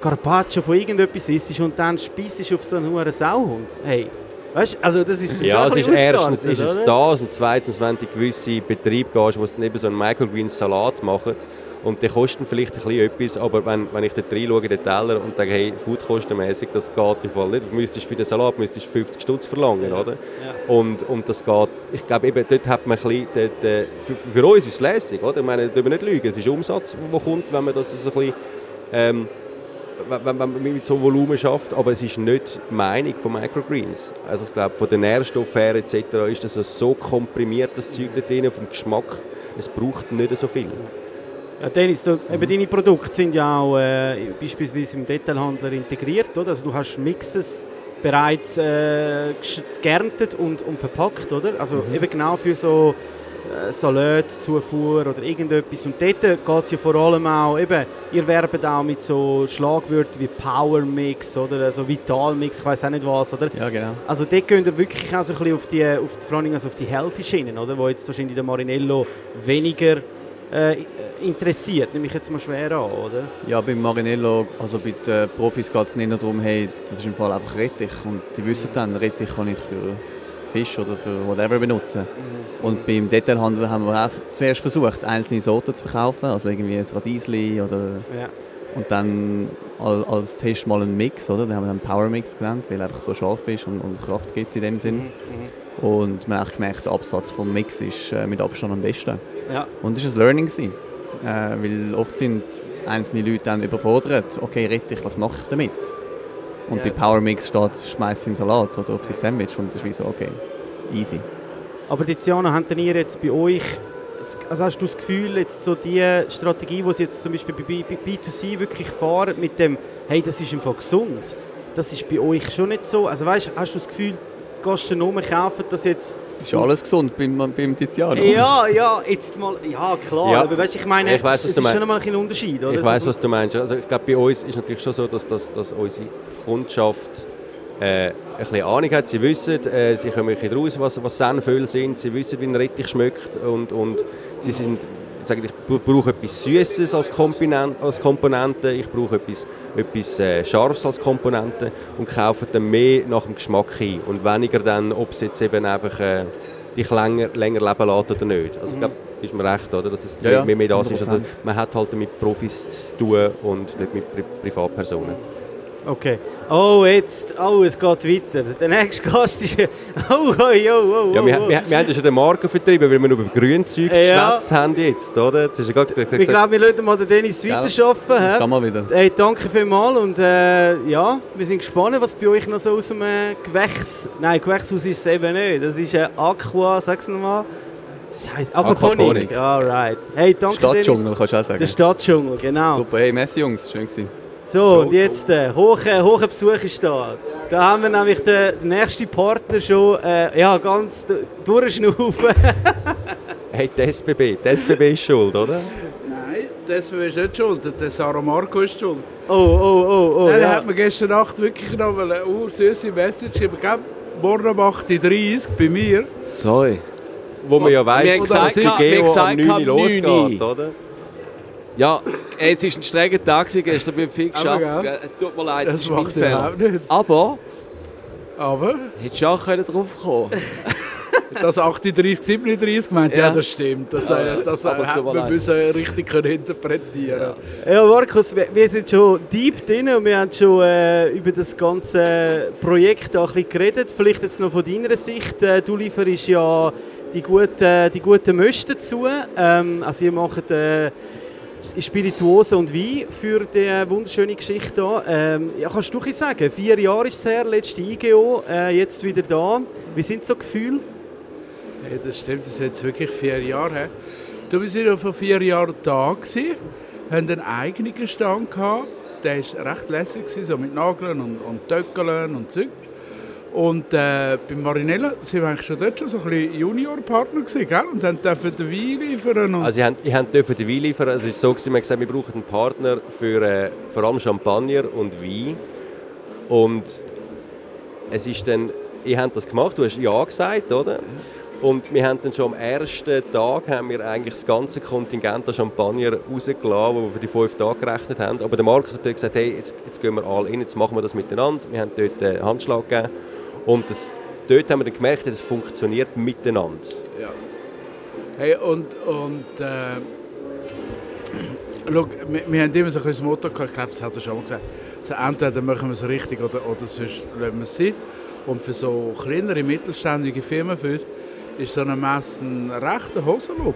Carpaccio von irgendetwas isst und dann speisst auf so einen hohen Sauhund, hey, weißt also das ist Ja, es ist erstens ist es das und zweitens, wenn du in gewisse Betriebe gehst, wo dann eben so einen Microgreens-Salat machen und die kosten vielleicht ein bisschen etwas, aber wenn, wenn ich dort reinschaue in den Teller und denke, hey, foodkostenmäßig, das geht im Fall nicht. Du müsstest für den Salat müsstest 50 Stutz verlangen, oder? Und, und das geht, ich glaube eben, dort hat man ein bisschen, den, den, für, für uns ist es lässig, oder? Ich meine, da dürfen wir nicht lügen, es ist Umsatz, der kommt, wenn man das so ein bisschen, ähm, wenn, man mit so Volumen schafft, aber es ist nicht die Meinung von Microgreens. Also ich glaube, von den Nährstoffen her etc. ist das so komprimiert, das Zeug da drin, vom Geschmack, es braucht nicht so viel. Ja, Dennis, du, eben deine Produkte sind ja auch äh, beispielsweise im Detailhandler integriert, oder? Also du hast Mixes bereits äh, geerntet und, und verpackt, oder? Also eben genau für so äh, Salatzufuhr oder irgendetwas. Und dort geht es ja vor allem auch, eben, ihr werbt auch mit so Schlagwörtern wie Power Mix oder also Vital Mix, ich weiß auch nicht was, oder? Ja, genau. Also dort gehen ihr wirklich auch so ein bisschen auf die, auf die, vor allem also auf die Healthy-Schienen, oder? Wo jetzt wahrscheinlich der Marinello weniger äh, interessiert, nehme ich jetzt mal schwer an, oder? Ja, beim Marinello, also bei den Profis geht es nicht nur darum, hey, das ist im Fall einfach Rettich. Und die wissen dann, Rettich kann ich für Fisch oder für whatever benutzen. Und beim Detailhandel haben wir auch zuerst versucht, einzelne Sorten zu verkaufen, also irgendwie ein Radiesli oder Ja. und dann al- als Test mal einen Mix, oder? Den haben wir dann Power Mix genannt, weil er einfach so scharf ist und, und Kraft gibt in dem Sinn. Und man hat gemerkt, der Absatz vom Mix ist äh, mit Abstand am besten. Ja. Und es war ein Learning. Gewesen. Äh, weil oft sind einzelne Leute dann überfordert. Okay, Rettich, was mache ich damit? Und Ja. bei Power Mix steht, schmeißt den Salat oder auf sein Sandwich und das ist wie so, okay, easy. Aber Tiziana, habt ihr jetzt bei euch, also hast du das Gefühl, jetzt so die Strategie, die sie jetzt zum Beispiel bei B- bei B2C wirklich fahren, mit dem, hey, das ist im Fall gesund, das ist bei euch schon nicht so. Also weißt, hast du das Gefühl, Gastronomen kaufen das jetzt... Ist alles gesund beim, beim Tiziano? Ja, ja, jetzt mal, ja klar, Ja. aber weißt, ich meine, Ich weiss, was es ist schon einmal ein bisschen ein Unterschied, oder? Ich weiß, So- was du meinst. Also ich glaube, bei uns ist natürlich schon so, dass, dass, dass unsere Kundschaft äh, ein bisschen Ahnung hat. Sie wissen, äh, sie kommen ein bisschen raus, was, was Senföl sind. Sie wissen, wie ein Rettich schmeckt und, und sie sind sagen, ich bra- brauche etwas Süßes als, als Komponente, ich brauche etwas, etwas äh, Scharfes als Komponente und kaufen dann mehr nach dem Geschmack ein und weniger dann, ob es jetzt eben einfach äh, dich länger, länger leben lässt oder nicht. Also ich glaube, ist mir recht, oder? dass es Ja, mehr, mehr das ist. Also 100%. man hat halt mit Profis zu tun und nicht mit Pri Privatpersonen. Okay. Oh, jetzt. Oh, es geht weiter. Der nächste Gast ist. Oh, oh, oh, oh, Ja, oh, wir, oh. wir, wir haben ja schon den Marken vertrieben, weil wir nur über Grünzeug Ja. geschwätzt haben jetzt, oder? Jetzt ist ja gerade, ich Ich glaube, wir lassen mal den Dennis weiterarbeiten. hä? Kann mal wieder. Hey, danke vielmals und äh, ja, wir sind gespannt, was bei euch noch so aus dem äh, Gewächs... Nein, Gewächshaus ist es eben nicht. Das ist äh, Aqua, sag's nochmal. Scheiße, Aquaponik. Aquaponik. Alright. Hey, danke Stadtdschungel, Dennis. kannst du auch sagen. Der Stadtdschungel, genau. Super, hey, Messi Jungs, schön gewesen. So, und jetzt äh, hoher, hoher Besuch ist da. Da haben wir nämlich den, den nächsten Partner schon äh, ja, ganz durchschnaufen. Hey, die SBB, die SBB ist schuld, oder? Nein, der SBB ist nicht schuld, der Sarah Marco ist schuld. Oh, oh, oh, oh. Nein, der ja. hat mir gestern Nacht wirklich noch eine ursüße Message geschrieben. Gell, Morgen um 8.30 Uhr bei mir. Sorry. Wo man ja weiss, Wir haben dass gesagt, die gesagt, am 9 Uhr losgeht, 9 Uhr. oder? Ja, es war ein strenger Tag gewesen gestern, wir haben viel Aber, geschafft. gell? Es tut mir leid, es Das ist mein macht Fehler. Aber, Aber hättest du auch können drauf kommen das 38, 37 meint, ja, Ja. das stimmt. Das, äh, das äh, Aber es mir man leid. müssen richtig können interpretieren Ja, Markus, wir, wir sind schon deep drin und wir haben schon äh, über das ganze Projekt da ein bisschen geredet. Vielleicht jetzt noch von deiner Sicht. Äh, du lieferst ja die guten, die guten Möste dazu. Ähm, also ihr macht äh, Spirituose und Wein für die wunderschöne Geschichte hier. Ähm, ja, kannst du ein sagen, vier Jahre ist es her, letzte IGO, äh, jetzt wieder da. Wie sind so Gefühle? Hey, das stimmt, das ist jetzt wirklich vier Jahre her. Du, waren ja vor vier Jahren da, gewesen, haben einen eigenen Stand gehabt. Der war recht lässig, so mit Nageln und, und Töckeln und Zeug. Und äh, bei Marinella sind wir eigentlich schon dort schon so ein bisschen Juniorpartner gewesen, gell? Und dann dürfen den Wein liefern. Und Also, habt dürfen den Wein liefern. Also, es ist so, gewesen, wir haben gesagt, wir brauchen einen Partner für äh, vor allem Champagner und Wein. Und es ist dann, ihr habt das gemacht, du hast Ja gesagt, oder? Und wir haben dann schon am ersten Tag haben wir eigentlich das ganze Kontingent an Champagner rausgelassen, das wir für die fünf Tage gerechnet haben. Aber der Markus hat gesagt, hey, jetzt, jetzt gehen wir alle in, jetzt machen wir das miteinander. Wir haben dort einen Handschlag gegeben. Und das, dort haben wir dann gemerkt, es funktioniert miteinander. Ja. Hey, und, und äh, schau, wir, wir haben immer so ein das Motto gehabt, ich glaube, das hat er schon mal gesagt, so, entweder machen wir es richtig oder, oder sonst lassen wir es sein. Und für so kleinere, mittelständige Firmen für uns ist so eine Messe ein rechter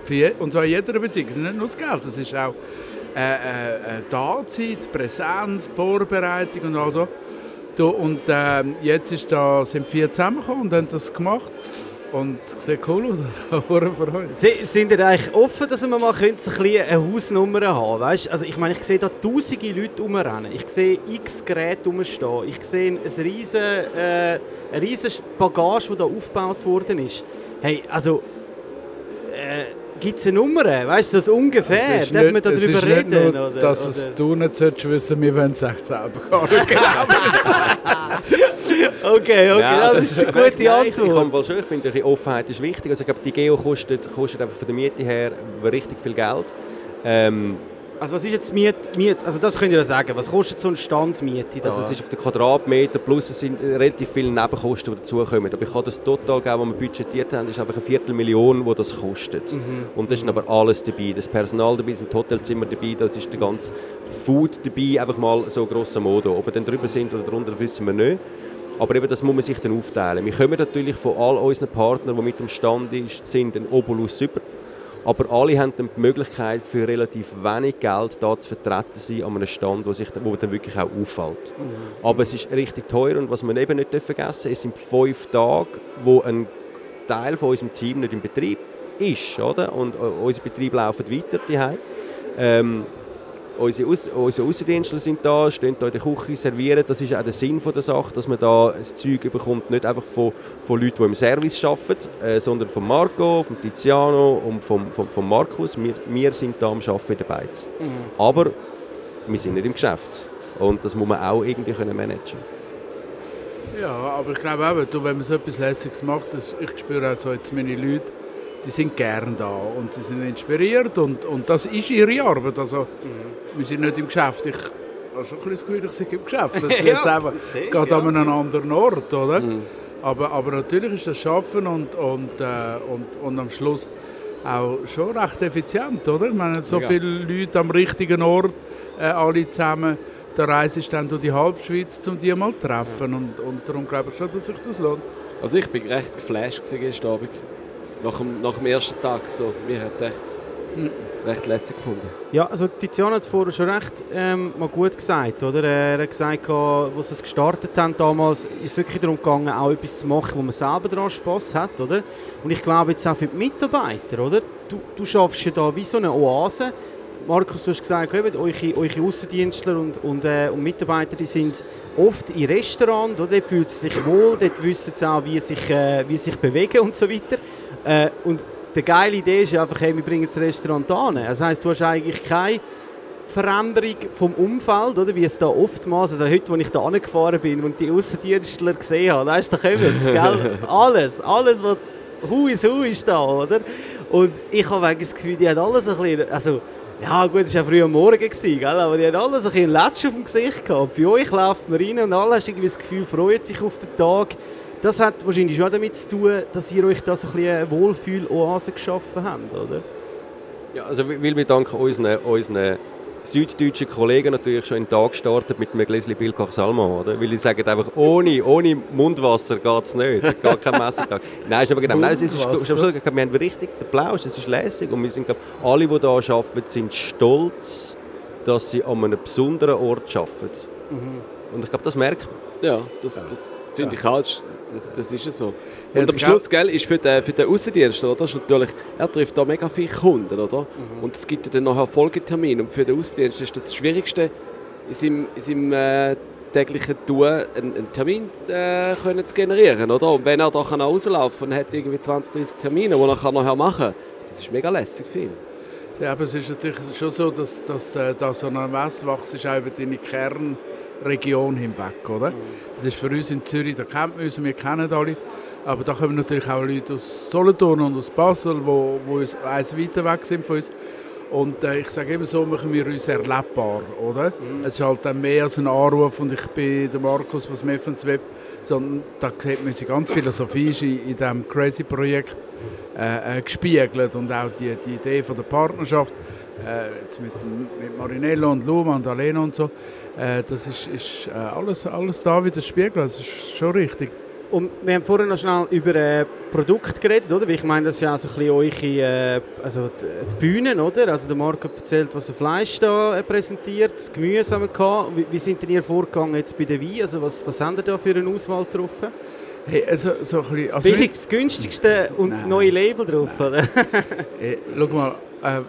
je, und zwar in jeder Beziehung. Es ist nicht nur das Geld, es ist auch äh, äh, äh, die Präsenz, Vorbereitung und all so. Du, und äh, jetzt ist da, sind vier zusammengekommen und haben das gemacht. Und es sieht cool aus, also Ohren für euch. Sie- Sind ihr eigentlich offen, dass wir mal ein bisschen eine Hausnummer haben weißt? Also ich meine, ich sehe da tausende Leute rumrennen. Ich sehe x Geräte rumstehen. Ich sehe ein riesen, äh, eine riesen Bagage, die da aufgebaut worden ist. Hey, also... Äh, Gibt es eine Nummer? Weißt du, das ungefähr? Es ist Darf man nicht- darüber es ist reden? Nicht nur, oder, dass oder? es du nicht solltest wissen, wir wollen es echt selber gar nicht genau. Okay, okay, Ja, das also- ist eine gute Nein, Ich, ich, Antwort. kann wohl schon, ich finde, Offenheit ist wichtig. Also ich glaube, die Geo kostet, kostet einfach von der Miete her richtig viel Geld. Ähm, Also was ist jetzt Miet, Miet? Also das könnt ihr ja sagen. Was kostet so ein Standmiete da? also es ist auf den Quadratmeter plus es sind relativ viele Nebenkosten, die dazukommen. Aber ich kann das total geben, was wir budgetiert haben, ist einfach eine Viertelmillion, die das kostet. Mhm. Und das ist aber alles dabei. Das Personal dabei, sind Hotelzimmer dabei, das ist der ganze Food dabei, einfach mal so grosser Modo. Ob wir dann drüber sind oder drunter, wissen wir nicht. Aber eben, das muss man sich dann aufteilen. Wir kommen natürlich von all unseren Partnern, die mit dem Stand sind ein Obolus über. Aber alle haben dann die Möglichkeit, für relativ wenig Geld da zu vertreten sein an einem Stand, wo, sich, wo dann wirklich auch auffällt. Aber es ist richtig teuer und was man eben nicht vergessen darf, es sind fünf Tage, wo ein Teil von unserem Team nicht im Betrieb ist. Oder? Und äh, unser Betrieb läuft weiter daheim. Ähm, unsere, Aus unsere Aussendienstler sind da, stehen da in der Küche, servieren. Das ist auch der Sinn von der Sache, dass man da das Zeug bekommt, nicht einfach von, von Leuten, die im Service arbeiten, äh, sondern von Marco, von Tiziano und von, von, von Markus. Wir, wir sind da am Arbeiten in der Beiz. Aber wir sind nicht im Geschäft. Und das muss man auch irgendwie können managen Ja, aber ich glaube du, wenn man so etwas Lässiges macht, das, ich spüre auch so jetzt meine Leute, die sind gern da und sie sind inspiriert und, und das ist ihre Arbeit. Also, wir sind nicht im Geschäft. Ich habe schon ein bisschen das Gefühl, ich sei im Geschäft. Das ist Ja, jetzt einfach gerade ja. an einem anderen Ort, oder? Aber, aber natürlich ist das Schaffen und, und, äh, und, und am Schluss auch schon recht effizient, oder? Ich meine, so Mega. viele Leute am richtigen Ort, äh, alle zusammen, da reise ich dann durch die Halbschweiz, um die mal zu treffen. Und, und darum glaube ich schon, dass sich das lohnt. Also ich bin recht geflasht gestern Abend. Nach dem, nach dem ersten Tag. So. Mir hat es echt, es recht lässig gefunden. Ja, also Tiziano hat es vorher schon recht ähm, mal gut gesagt, oder? Er hat gesagt, als sie es gestartet haben damals, ist es wirklich darum gegangen, auch etwas zu machen, wo man selber daran Spass hat, oder? Und ich glaube jetzt auch für die Mitarbeiter, oder? Du, du schaffst ja da wie so eine Oase. Markus, du hast gesagt, eben, eure, eure Aussendienstler und, und, äh, und Mitarbeiter, die sind oft in Restaurants? Dort fühlen sie sich wohl, dort wissen sie auch, wie sie sich, äh, wie sie sich bewegen und so weiter. Äh, und die geile Idee ist einfach, hey, wir bringen das Restaurant an. Das heisst, du hast eigentlich keine Veränderung vom Umfeld, oder? wie es da oftmals, also heute, als ich da angefahren bin und die Aussendienstler gesehen habe, weißt du, da kommen sie, gell? Alles, alles, was Hu is Hu ist da, oder? Und ich habe eigentlich das Gefühl, die haben alles ein bisschen, also, ja gut, es war ja früh am Morgen, gewesen, gell? aber die haben alles ein bisschen Latsch auf dem Gesicht gehabt. Bei euch läuft man rein und alle hast irgendwie das Gefühl, freuen sich auf den Tag. Das hat wahrscheinlich schon damit zu tun, dass ihr euch da so ein bisschen eine Wohlfühl-Oase geschaffen habt, oder? Ja, also weil wir dank unseren, unseren süddeutschen Kollegen natürlich schon in den Tag gestartet mit einem Gläschen Bilkach Salmon, oder? Weil die sagen einfach, ohne, ohne Mundwasser geht es nicht. Gar kein Messetag. Nein, ist aber genau. Nein, es ist, ist, wir haben richtig den Plausch, es ist lässig und wir sind, glaub, alle, die hier arbeiten, sind stolz, dass sie an einem besonderen Ort arbeiten. Und ich glaube, das merkt man. Ja, das, das finde ich auch. Das, das ist ja so. Und am Schluss gell, ist für den, für den Aussendienst, oder? Ist natürlich, er trifft da mega viele Kunden, oder? Und es gibt ja dann nachher Folgetermine. Und für den Außendienst ist das Schwierigste, in seinem, in seinem äh, täglichen Tun einen, einen Termin äh, können zu generieren, oder? Und wenn er da kann rauslaufen und hat irgendwie 20, 30 Termine, die er kann nachher machen kann, das ist mega lässig für ihn. Ja, aber es ist natürlich schon so, dass, dass äh, da so ein Mess wächst, ist auch über deine Kernregion hinweg, oder? Das ist für uns in Zürich, da kennt man uns, wir kennen alle, aber da kommen natürlich auch Leute aus Solothurn und aus Basel, wo, wo uns eins weiter weg sind von uns. Und äh, ich sage immer so, machen wir uns erlebbar, oder? Es ist halt dann mehr als ein Anruf und ich bin der Markus von Smith Web, sondern da sieht man unsere ganz Philosophie in, in diesem Crazy-Projekt äh, äh, gespiegelt und auch die, die Idee von der Partnerschaft äh, jetzt mit, mit Marinello und Luma und Alena und so, äh, das ist, ist äh, alles, alles da wieder spiegelt, das ist schon richtig. Und wir haben vorhin noch schnell über äh, Produkte geredet, oder? Weil Ich meine, das ist ja auch so ein bisschen eure, äh, also die, die Bühnen, oder? Also der Marco erzählt, was er Fleisch da äh, präsentiert, das Gemüse haben wir gehabt. Wie, wie sind denn ihr vorgegangen jetzt bei der Wein? Also was, was habt ihr da für eine Auswahl getroffen? Hey, also, so ein bisschen, Das also billigste, das günstigste und Nein. neue Label drauf, oder? Äh, schau mal, äh,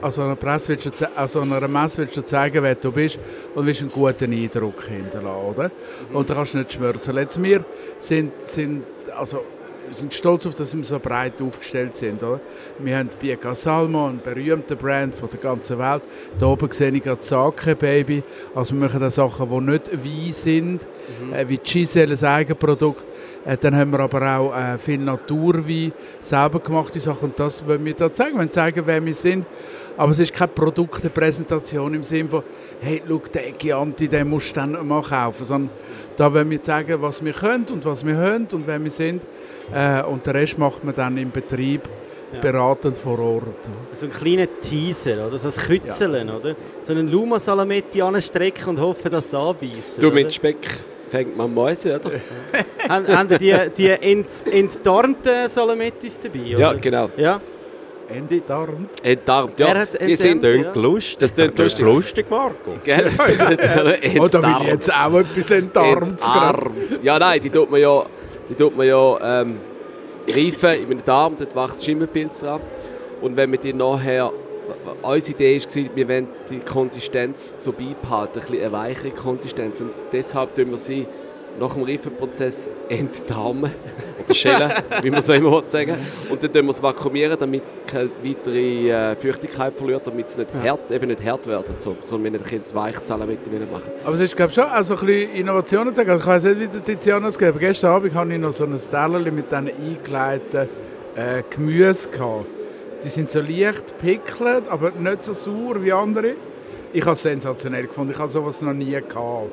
an so einer Presse willst du, ze- an so einer Messe willst du zeigen, wer du bist und willst einen guten Eindruck hinterlassen, oder? Und da kannst du nicht schmörzen. Jetzt wir sind, sind, also, sind stolz auf, dass wir so breit aufgestellt sind, oder? Wir haben Biega Salmo, einen berühmten Brand von der ganzen Welt. Da oben sehe ich gerade Sake Baby. Also wir machen da Sachen, die nicht Wein sind, äh, wie Giselle, ein Eigenprodukt. Äh, dann haben wir aber auch äh, viel Naturwein, selber gemachte Sachen. Und das wollen wir da zeigen. Wir wollen zeigen, wer wir sind. Aber es ist keine Produktepräsentation im Sinne von, hey, schau, den Chianti, den musst du dann mal kaufen. Sondern da wollen wir zeigen, was wir können und was wir haben und wer wir sind. Äh, und den Rest macht man dann im Betrieb Ja. beratend vor Ort. So ein kleiner Teaser, oder? So ein Kützeln, oder? So einen Luma Salametti anstrecken und hoffen, dass es anbeißt. Du, mit Speck fängt man Mäuse, oder? haben, die, die ent, entdarmten Salamettis dabei, oder? Ja, genau. Ja, Entdarmt. Entdarmt, Er ja. hat Die sind ja. lustig. Das klingt lustig. lustig, Marco. Gell? Oh, da will ich jetzt auch etwas entdarmt. Entarmt. Ja, nein, die tut man ja, die tut man ja ähm, reifen in einem Darm, dort wächst Schimmelpilz dran. Und wenn wir die nachher, unsere Idee war, wir wollen die Konsistenz so beibehalten, ein bisschen eine weichere Konsistenz. Und deshalb tun wir sie nach dem Reifenprozess entdarmen, oder schälen, wie man so immer sagen Und dann tun wir es vakuumieren, damit keine weitere äh, Feuchtigkeit verliert, damit es nicht hart, eben nicht hart wird, so, sondern wir nicht ein weiches Salametti machen Aber es ist glaube ich, schon auch so ein bisschen Innovationen zu sagen. Also ich weiß nicht, wie der Tiziano es geht, aber gestern Abend hatte ich noch so ein Tellerchen mit diesen eingelegten äh, Gemüse. Gehabt. Die sind so leicht pickelt, aber nicht so sauer wie andere. Ich habe es sensationell gefunden. Ich habe sowas noch nie gehabt.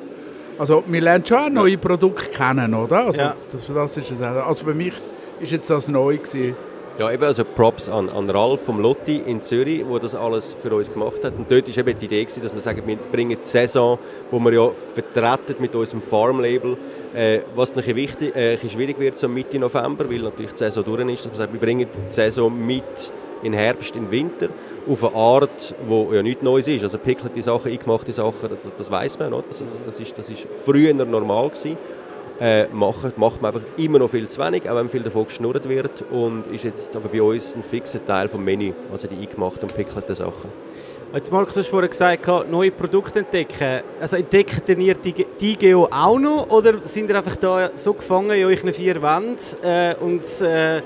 Also wir lernen schon auch neue Produkte kennen, oder? Also Ja. das, das ist es. Also für mich ist jetzt das neu gewesen. Ja, eben, also Props an, an Ralf vom Lotti in Zürich, der das alles für uns gemacht hat. Und dort war eben die Idee, gewesen, dass wir sagen, wir bringen die Saison, wo wir ja vertreten mit unserem Farm-Label, äh, was ein bisschen, wichtig, äh, ein bisschen schwierig wird so Mitte November, weil natürlich die Saison durch ist, dass wir sagen, wir bringen die Saison mit in Herbst, in Winter, auf eine Art, wo ja nichts Neues ist. Also pickelte Sachen, eingemachte Sachen, das, das weiß man, oder? Das, das, das, ist, das ist früher normal gewesen äh, machen, macht man einfach immer noch viel zu wenig, auch wenn viel davon geschnurrt wird und ist jetzt aber bei uns ein fixer Teil vom Menü, also die eingemachten und pickelten Sachen. Jetzt Markus, du hast vorhin gesagt, neue Produkte entdecken. Also entdeckt ihr die, die IGO auch noch oder sind ihr einfach da so gefangen in euren vier Wänden äh, und äh,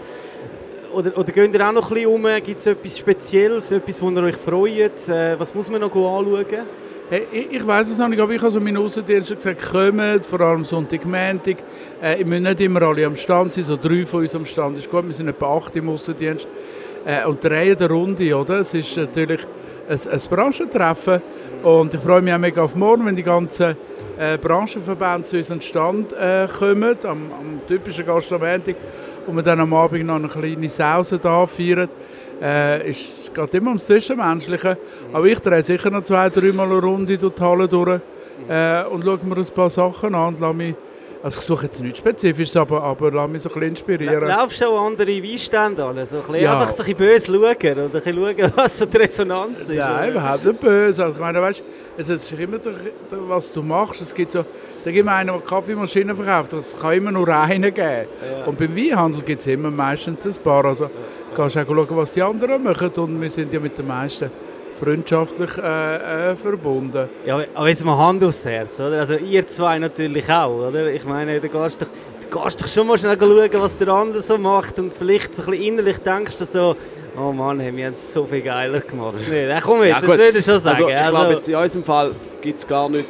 oder, oder geht ihr auch noch ein bisschen um? Gibt es etwas Spezielles, etwas, wo ihr euch freut? Äh, was muss man noch anschauen? Hey, ich, ich weiß es noch nicht, aber ich habe so meinen Außendiensten gesagt, kommt, vor allem Sonntag, Montag. Äh, wir müssen nicht immer alle am Stand sein, so drei von uns am Stand ist gut, wir sind etwa acht im Außendienst. Äh, und drehen eine Runde, oder? Es ist natürlich ein, ein Branchentreffen und ich freue mich auch mega auf morgen, wenn die ganzen äh, Branchenverbände zu unserem Stand äh, kommen, am, am typischen Gast am Montag, und wir dann am Abend noch eine kleine Sause da feiern. Äh, ist, es geht immer ums Zwischenmenschliche. Aber ich drehe sicher noch zwei, dreimal eine Runde durch die Halle durch äh, und schaue mir ein paar Sachen an und lasse mich, also ich suche jetzt nichts Spezifisches, aber, aber lasse mich so ein bisschen inspirieren. Laufst du auch andere Weinstände an? So ein bisschen, Ja. Einfach so ein bisschen böse schauen oder ein bisschen schauen, was so die Resonanz ist? Nein, oder? überhaupt nicht böse. Also, ich meine, weißt, es ist immer, was du machst. Es gibt so, sag immer einer, der Kaffeemaschinen verkauft. Es kann immer nur einen geben. Und beim Weinhandel gibt es immer meistens ein paar. Also kannst du auch schauen, was die anderen machen. Und wir sind ja mit den meisten freundschaftlich äh, äh, verbunden. Ja, aber- jetzt mal Hand aufs Herz, oder? Also ihr zwei natürlich auch, oder? Ich meine, du gehst doch, du gehst doch schon mal schnell schauen, was der andere so macht und vielleicht so ein bisschen innerlich denkst du so, oh Mann, hey, wir haben es so viel geiler gemacht. Nee, dann komm jetzt, Ja, das würde ich schon sagen. Also, ich glaube, jetzt in unserem Fall gibt es gar nicht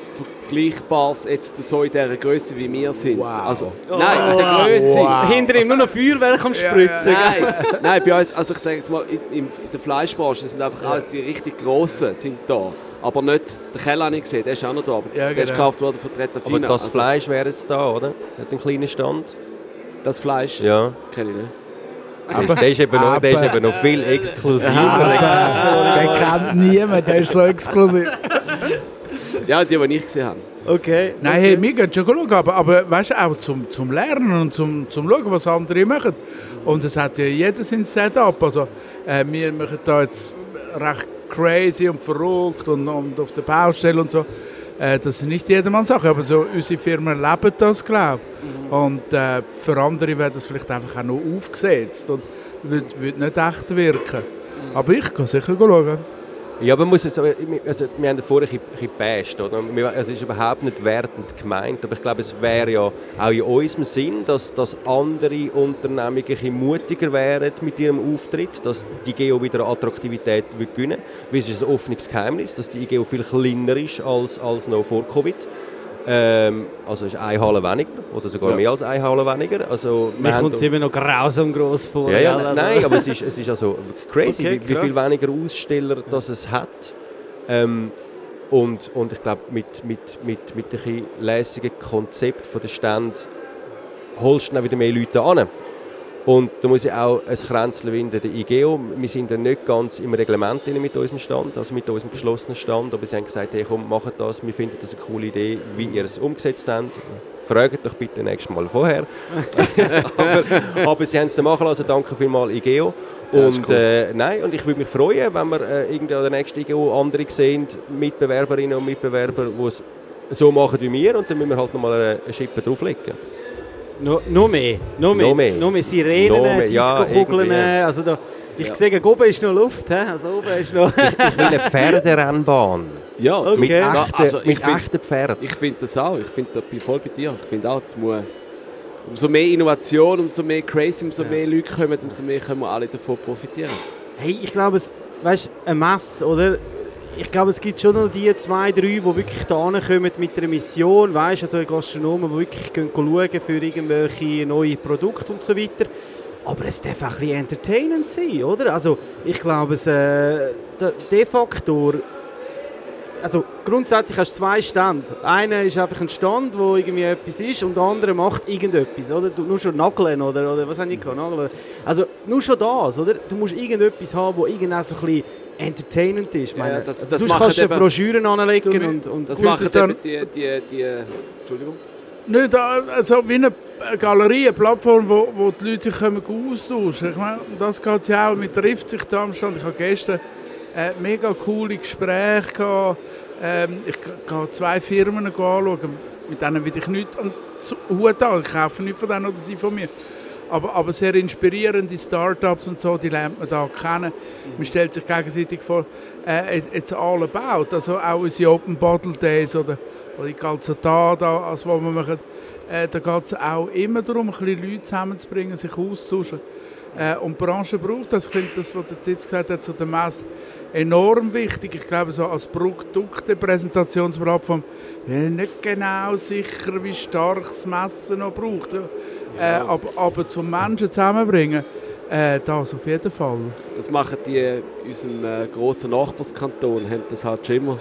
Vergleichbares jetzt so in dieser Größe, wie wir sind. Wow. Also, Oh. nein, in der Größe. Wow. hinter ihm nur noch Feuerwerk am Spritzen. gell? Nein, nein, bei uns, also ich sage jetzt mal, in, in der Fleischbranche sind einfach alles die richtig Grossen sind da. Aber nicht, der Keller habe ich gesehen, der ist auch noch da, aber Ja, der ist genau. gekauft worden von Tretta Aber das Also, Fleisch wäre jetzt da, oder? Hat einen kleinen Stand. Das Fleisch? Ja. Kenne ich nicht. Aber der ist eben noch, der ist eben noch viel exklusiver. Den kennt niemand, der ist so exklusiv. Ja, die, die ich gesehen habe. Okay. Nein, hey, wir gehen schon schauen, aber, aber weißt du, auch zum, zum Lernen und zum, zum Schauen, was andere machen. Und es hat ja jeder sein Setup. Also, äh, wir machen da jetzt recht crazy und verrückt und, und auf der Baustelle und so. Äh, das sind nicht jedermanns Sachen, aber so, unsere Firmen leben das, glaube ich. Und äh, für andere wird das vielleicht einfach auch noch aufgesetzt und wird, wird nicht echt wirken. Aber ich kann sicher schauen. Ja, man muss jetzt, also wir haben vorher ein bisschen- gebasht, oder? Also es ist überhaupt nicht wertend gemeint, aber ich glaube, es wäre ja auch in unserem Sinn, dass, dass andere Unternehmungen ein bisschen mutiger wären mit ihrem Auftritt, dass die IGEO wieder Attraktivität gewinnen Weil es ist ein offenes Geheimnis, dass die IGEO viel kleiner ist als, als noch vor Covid. Ähm, also es ist eine Halle weniger oder sogar Ja. mehr als eine Halle weniger. Also, Mir kommt es immer noch grausam gross vor. ja, ja, gell? Also- nein, aber es ist, es ist also crazy, Okay, wie, wie viel weniger Aussteller das es hat. Ähm, und, und ich glaube, mit, mit, mit, mit dem lässigen Konzept von der Stand holst du dann wieder mehr Leute an. Und da muss ich auch ein Kränzchen winden, der IGEO. Wir sind dann nicht ganz im Reglement mit unserem Stand, also mit unserem geschlossenen Stand, aber sie haben gesagt, hey, komm, macht das, wir finden das eine coole Idee, wie ihr es umgesetzt habt. Fragt doch bitte nächstes Mal vorher. aber, aber sie haben es machen lassen, danke vielmals IGEO. Und cool. äh, nein, und ich würde mich freuen, wenn wir äh, irgendwie an der nächsten IGO andere sehen, Mitbewerberinnen und Mitbewerber, die es so machen wie wir und dann müssen wir halt nochmal eine, eine Schippe drauflegen. No, noch mehr, noch mehr, Noch mehr. noch mehr Sirenen, ja, Disco-Kugeln. irgendwie. also da, ich Ja. sehe, oben ist noch Luft. He? Also oben ist noch... Ich will eine Pferderennbahn. Ja, Okay. Mit, Ja, echten, also ich mit find- echten Pferden. Ich finde das auch. Ich finde, da bin ich voll bei dir. Ich finde auch, es muss umso mehr Innovation, umso mehr Crazy, umso mehr Leute kommen, umso mehr können wir alle davon profitieren. Hey, ich glaube, es, weißt, eine Messe, oder? Ich glaube, es gibt schon noch die zwei, drei, die wirklich da kommen mit einer Mission, weißt, also Gastronomen, die wirklich gehen schauen für irgendwelche neue Produkte und so weiter. Aber es darf auch ein bisschen entertainend sein, oder? Also, ich glaube, es, äh, der, Faktor also grundsätzlich hast du zwei Stände. Einer ist einfach ein Stand, wo irgendwie etwas ist und der andere macht irgendetwas, oder? Du, nur schon Nageln, oder, oder was habe ich gehabt? Nageln. Also nur schon das, oder? Du musst irgendetwas haben, wo irgendwie so ein bisschen entertainend ist. Ich Ja, meine, das- also das sonst kannst du eben- Broschüren anlegen Du, und, und Das machen dann- die, die, die, Entschuldigung. Nicht also wie eine Galerie, eine Plattform, wo, wo die Leute sich können austauschen können. Ich meine, das geht es ja auch. Man trifft sich da am Stand. Ich habe gestern äh, mega coole Gespräche gehabt. Ähm, ich gehe zwei Firmen anschauen. Mit denen will ich nichts am Hut haben. Ich kaufe nichts von denen oder sie von mir. Aber, aber sehr inspirierende Startups und so, die lernt man da kennen. Man stellt sich gegenseitig vor, äh, it- it's all about. Also auch unsere Open Bottle Days oder, oder die Calzotada, also was wir machen. Äh, da geht es auch immer darum, ein bisschen Leute zusammenzubringen, sich auszutauschen. Äh, und die Branche braucht das. Ich finde das, was der Titz gesagt hat, zu der Messe enorm wichtig. Ich glaube, so als Produktepräsentationsplattform bin ich nicht genau sicher, wie stark das Messen noch braucht. Ja. Äh, aber, aber zum Menschen zusammenbringen, äh, das auf jeden Fall. Das machen die in unserem äh, grossen Nachbarskanton, haben das halt schon immer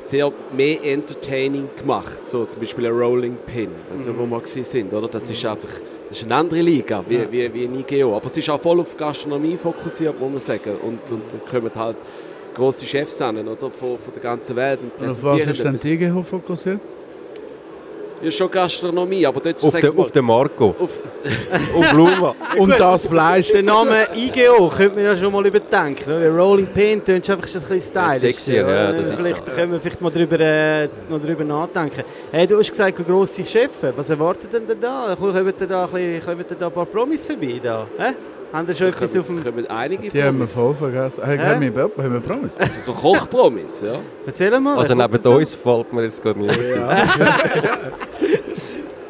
sehr mehr entertaining gemacht. So zum Beispiel ein Rolling Pin, also, wo wir gewesen sind, oder? Das ist einfach das ist eine andere Liga, wie, wie, wie ein IGO. Aber es ist auch voll auf Gastronomie fokussiert, muss man sagen. Und, und dann kommen halt grosse Chefs an, oder? Von, von der ganzen Welt und Und auf was ist denn die IGH fokussiert? Ja, schon Gastronomie, aber dort Auf, mal, auf den Marco. auf, auf Luma. Und das Fleisch. Den Namen IGO könnte man ja schon mal überdenken. Oder? Rolling Pin tönt einfach schon ein bisschen stylisch. sexier, ja, das ist vielleicht so. können wir vielleicht mal drüber, äh, noch drüber nachdenken. Hey, du hast gesagt, grosse Chefs. Was erwartet denn da? Kommen da, da ein paar Promis vorbei? Da? Hä? Haben ihr schon etwas auf dem... kommen einige Die haben wir Promis. voll vergessen. Hey, Hä? haben wir haben wir Promis? Also so Kochpromis, ja. Erzähl mal. Also wer neben kommt so? uns fällt mir jetzt gerade nicht.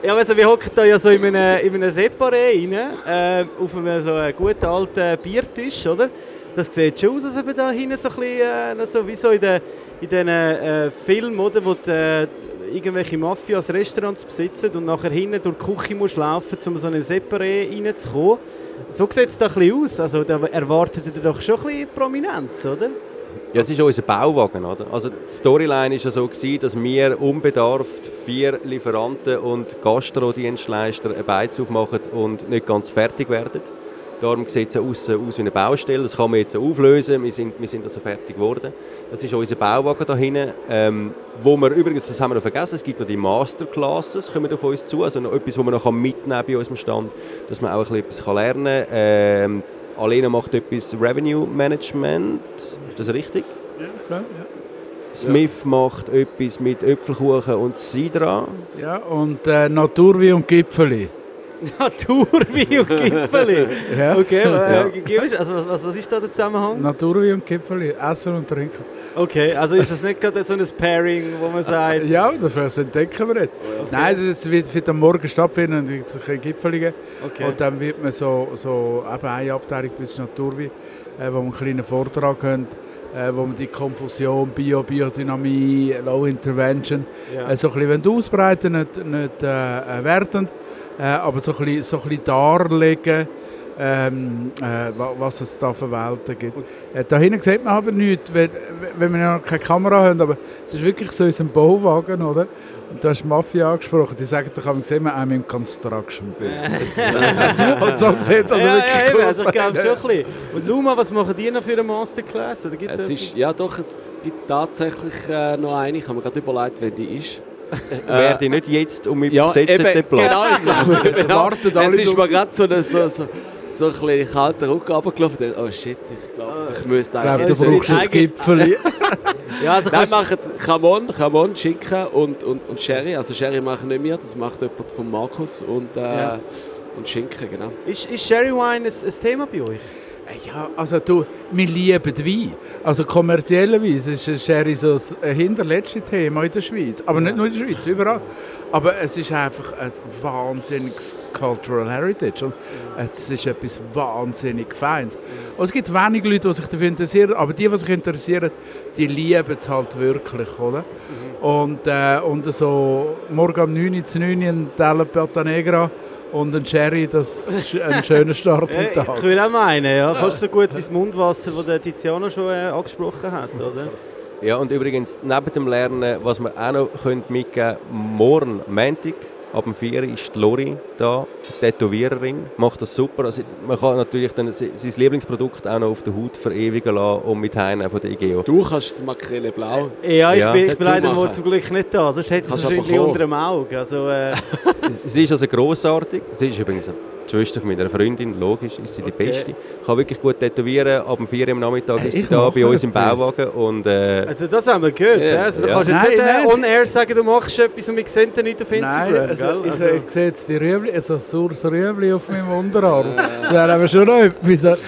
Ja, also wir hocken da ja so in einem, in einem Separé rein, äh, auf einem so einem guten alten Biertisch, oder? Das sieht schon aus, als ob da hinten so ein bisschen, äh, noch so, wie so in den in den, äh, Filmen, oder, wo die, äh, irgendwelche Mafias Restaurants besitzen und nachher hinten durch die Küche musst laufen, um so einen Separé reinzukommen. So sieht es da ein aus. Also da erwartet ihr doch schon ein Prominenz, oder? Ja, es ist unser Bauwagen, oder? Also die Storyline war ja so, gewesen, dass wir unbedarft vier Lieferanten und Gastrodienstleister eine Beiz aufmachen und nicht ganz fertig werden. Darum sieht es aussen aus wie eine Baustelle. Das kann man jetzt auflösen. Wir sind, wir sind also fertig geworden. Das ist unser Bauwagen da hinten. Ähm, wo wir übrigens, das haben wir noch vergessen, es gibt noch die Masterclasses, kommen auf uns zu. Also noch etwas, was man noch mitnehmen kann bei unserem Stand, dass man auch ein bisschen etwas lernen kann. Ähm, Alena macht etwas Revenue Management. Ist das richtig? Ja, klar. Smith macht etwas mit Äpfelkuchen und Sidra. Ja, und äh, Naturwein und Gipfeli. Naturwein und Gipfeli. Ja. Okay, Ja. äh, uns- also was, was, was ist da der Zusammenhang? Naturwein und Gipfeli. Essen und trinken. Okay, also ist das nicht gerade so ein Pairing, wo man sagt, Ja, das entdecken wir nicht. Nein, das wird, wird am Morgen stattfinden und wird sich ein Gipfeli geben. okay. Und dann wird man so, so eben eine Abteilung bis Naturwein, äh, wo man einen kleinen Vortrag haben, äh, wo man die Konfusion, Bio, Biodynamie, Low Intervention, ja. äh, so ein bisschen ausbreiten, nicht, nicht äh, äh, wertend, äh, aber so ein bisschen, so ein bisschen darlegen, ähm, äh, wa- was es da für Welten gibt. Äh, da hinten sieht man aber nichts, wenn, wenn wir ja noch keine Kamera haben, aber es ist wirklich so in unserem Bauwagen, oder? Und du hast Mafia angesprochen, die sagen, da kann man sehen, wir haben im Construction Business. Und so sieht es also ja, wirklich ja, eben, aus. also ich glaube schon ein bisschen. Und Luma, was machen die noch für eine Masterclass? Oder gibt's Es ist, ja doch, es gibt tatsächlich äh, noch eine, ich habe mir gerade überlegt, wenn die ist. Werde ich nicht jetzt und wir Ja, besetzen eben, den Platz. genau, ich glaube, genau. Jetzt ist mir gerade so ein so, so, so ein bisschen kalter Rücken runtergelaufen. Oh shit, ich glaube, ich müsste Ich glaube, eigentlich... du brauchst ein eigentlich- Gipfeli. ja, also Nein, kannst, machen Camon, Camon, Schinken und, und, und Sherry. Also Sherry machen nicht wir, das macht jemand von Markus und, äh, Ja. und Schinken, genau. ist, ist Sherry Wine ein, ein Thema bei euch? Ja, also du, wir lieben Wein. Also kommerziellerweise ist ein Sherry so das hinterletzte Thema in der Schweiz. Aber nicht nur in der Schweiz, überall. Aber es ist einfach ein wahnsinniges Cultural Heritage. Und es ist etwas wahnsinnig Feines. Und es gibt wenige Leute, die sich dafür interessieren, aber die, die sich interessieren, die lieben es halt wirklich, oder? Und, äh, und so morgen um 9 Uhr zu 9 Uhr ein Teller Porta Negra und ein Sherry, das ist ein schöner Start Äh, im Tag. ich will auch meinen, ja. Fast so gut wie das Mundwasser, das der Tiziano schon äh, angesprochen hat, oder? Ja, und übrigens, neben dem Lernen, was wir auch noch mitgeben können, morgen, Montag, ab dem 4 Uhr ist die Lori da, Tätowiererin, macht das super. Also man kann natürlich dann se- sein Lieblingsprodukt auch noch auf der Haut verewigen lassen und mit Heine von der IGO. Du kannst das Makrele blau. Ja, ich Ja. bin, ich bin leider mal zum Glück nicht da, sonst hätte ich es wahrscheinlich unter dem Auge. Also, äh, Sie ist also grossartig. Sie ist übrigens die Schwester von meiner Freundin, logisch ist sie die Okay. Beste. Kann wirklich gut tätowieren. Ab dem 4 Uhr am Nachmittag ist sie ich da bei uns im. Bauwagen. Und, äh, also das haben wir gehört. Ja. Also, du Ja. kannst jetzt Nein, nicht äh, nein. on-air sagen, du machst etwas und wir sehen dich nicht auf Instagram. Nein, also gell? ich, Also- ich sehe jetzt die Rüebli, also ein saures Rüebli auf meinem Unterarm. Das wäre aber schon noch etwas.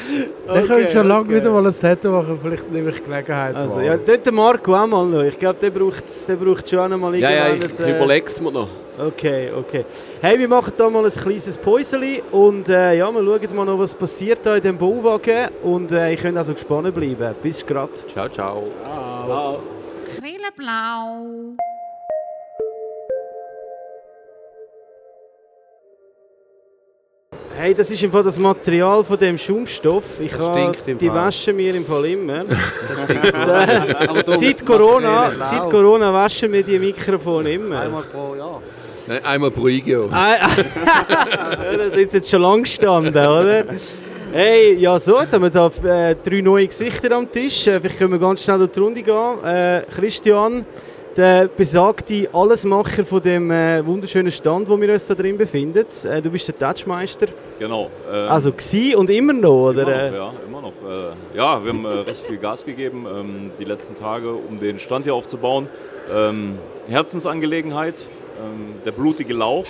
Dann Okay, kann ich schon lange okay. wieder mal ein Tattoo machen, vielleicht nehme ich Gelegenheit Also, wahr. ja, dort der Marco auch mal noch. Ich glaube, der braucht, der braucht schon noch mal Ja, ja, irgendwann ich ein, äh, überlege es mir noch. Okay, okay. Hey, wir machen da mal ein kleines Päuseli und äh, ja, wir schauen mal noch, was passiert da in dem Bauwagen und äh, ich könnt also gespannt bleiben. Bis grad. ciao, ciao. Krilleblau. Hey, das ist im Fall das Material von dem Schaumstoff. Ich Das habe stinkt im die Fall. waschen wir im Fall immer. Seit Corona, seit Corona waschen wir die Mikrofone immer. Einmal pro Jahr. Nein, einmal pro IGO. Ja, das ist jetzt schon lang gestanden, oder? Hey, ja so, jetzt haben wir da äh, drei neue Gesichter am Tisch. Äh, vielleicht können wir ganz schnell durch die Runde gehen. Äh, Christian, der besagte Allesmacher von dem äh, wunderschönen Stand, wo wir uns da drin befinden. Äh, du bist der Touchmeister. Genau. ähm, Also gsi und immer noch, oder? immer noch, ja, immer noch. Äh, ja, wir haben äh, recht viel Gas gegeben ähm, die letzten Tage, um den Stand hier aufzubauen. Ähm, Herzensangelegenheit, der blutige Lauch,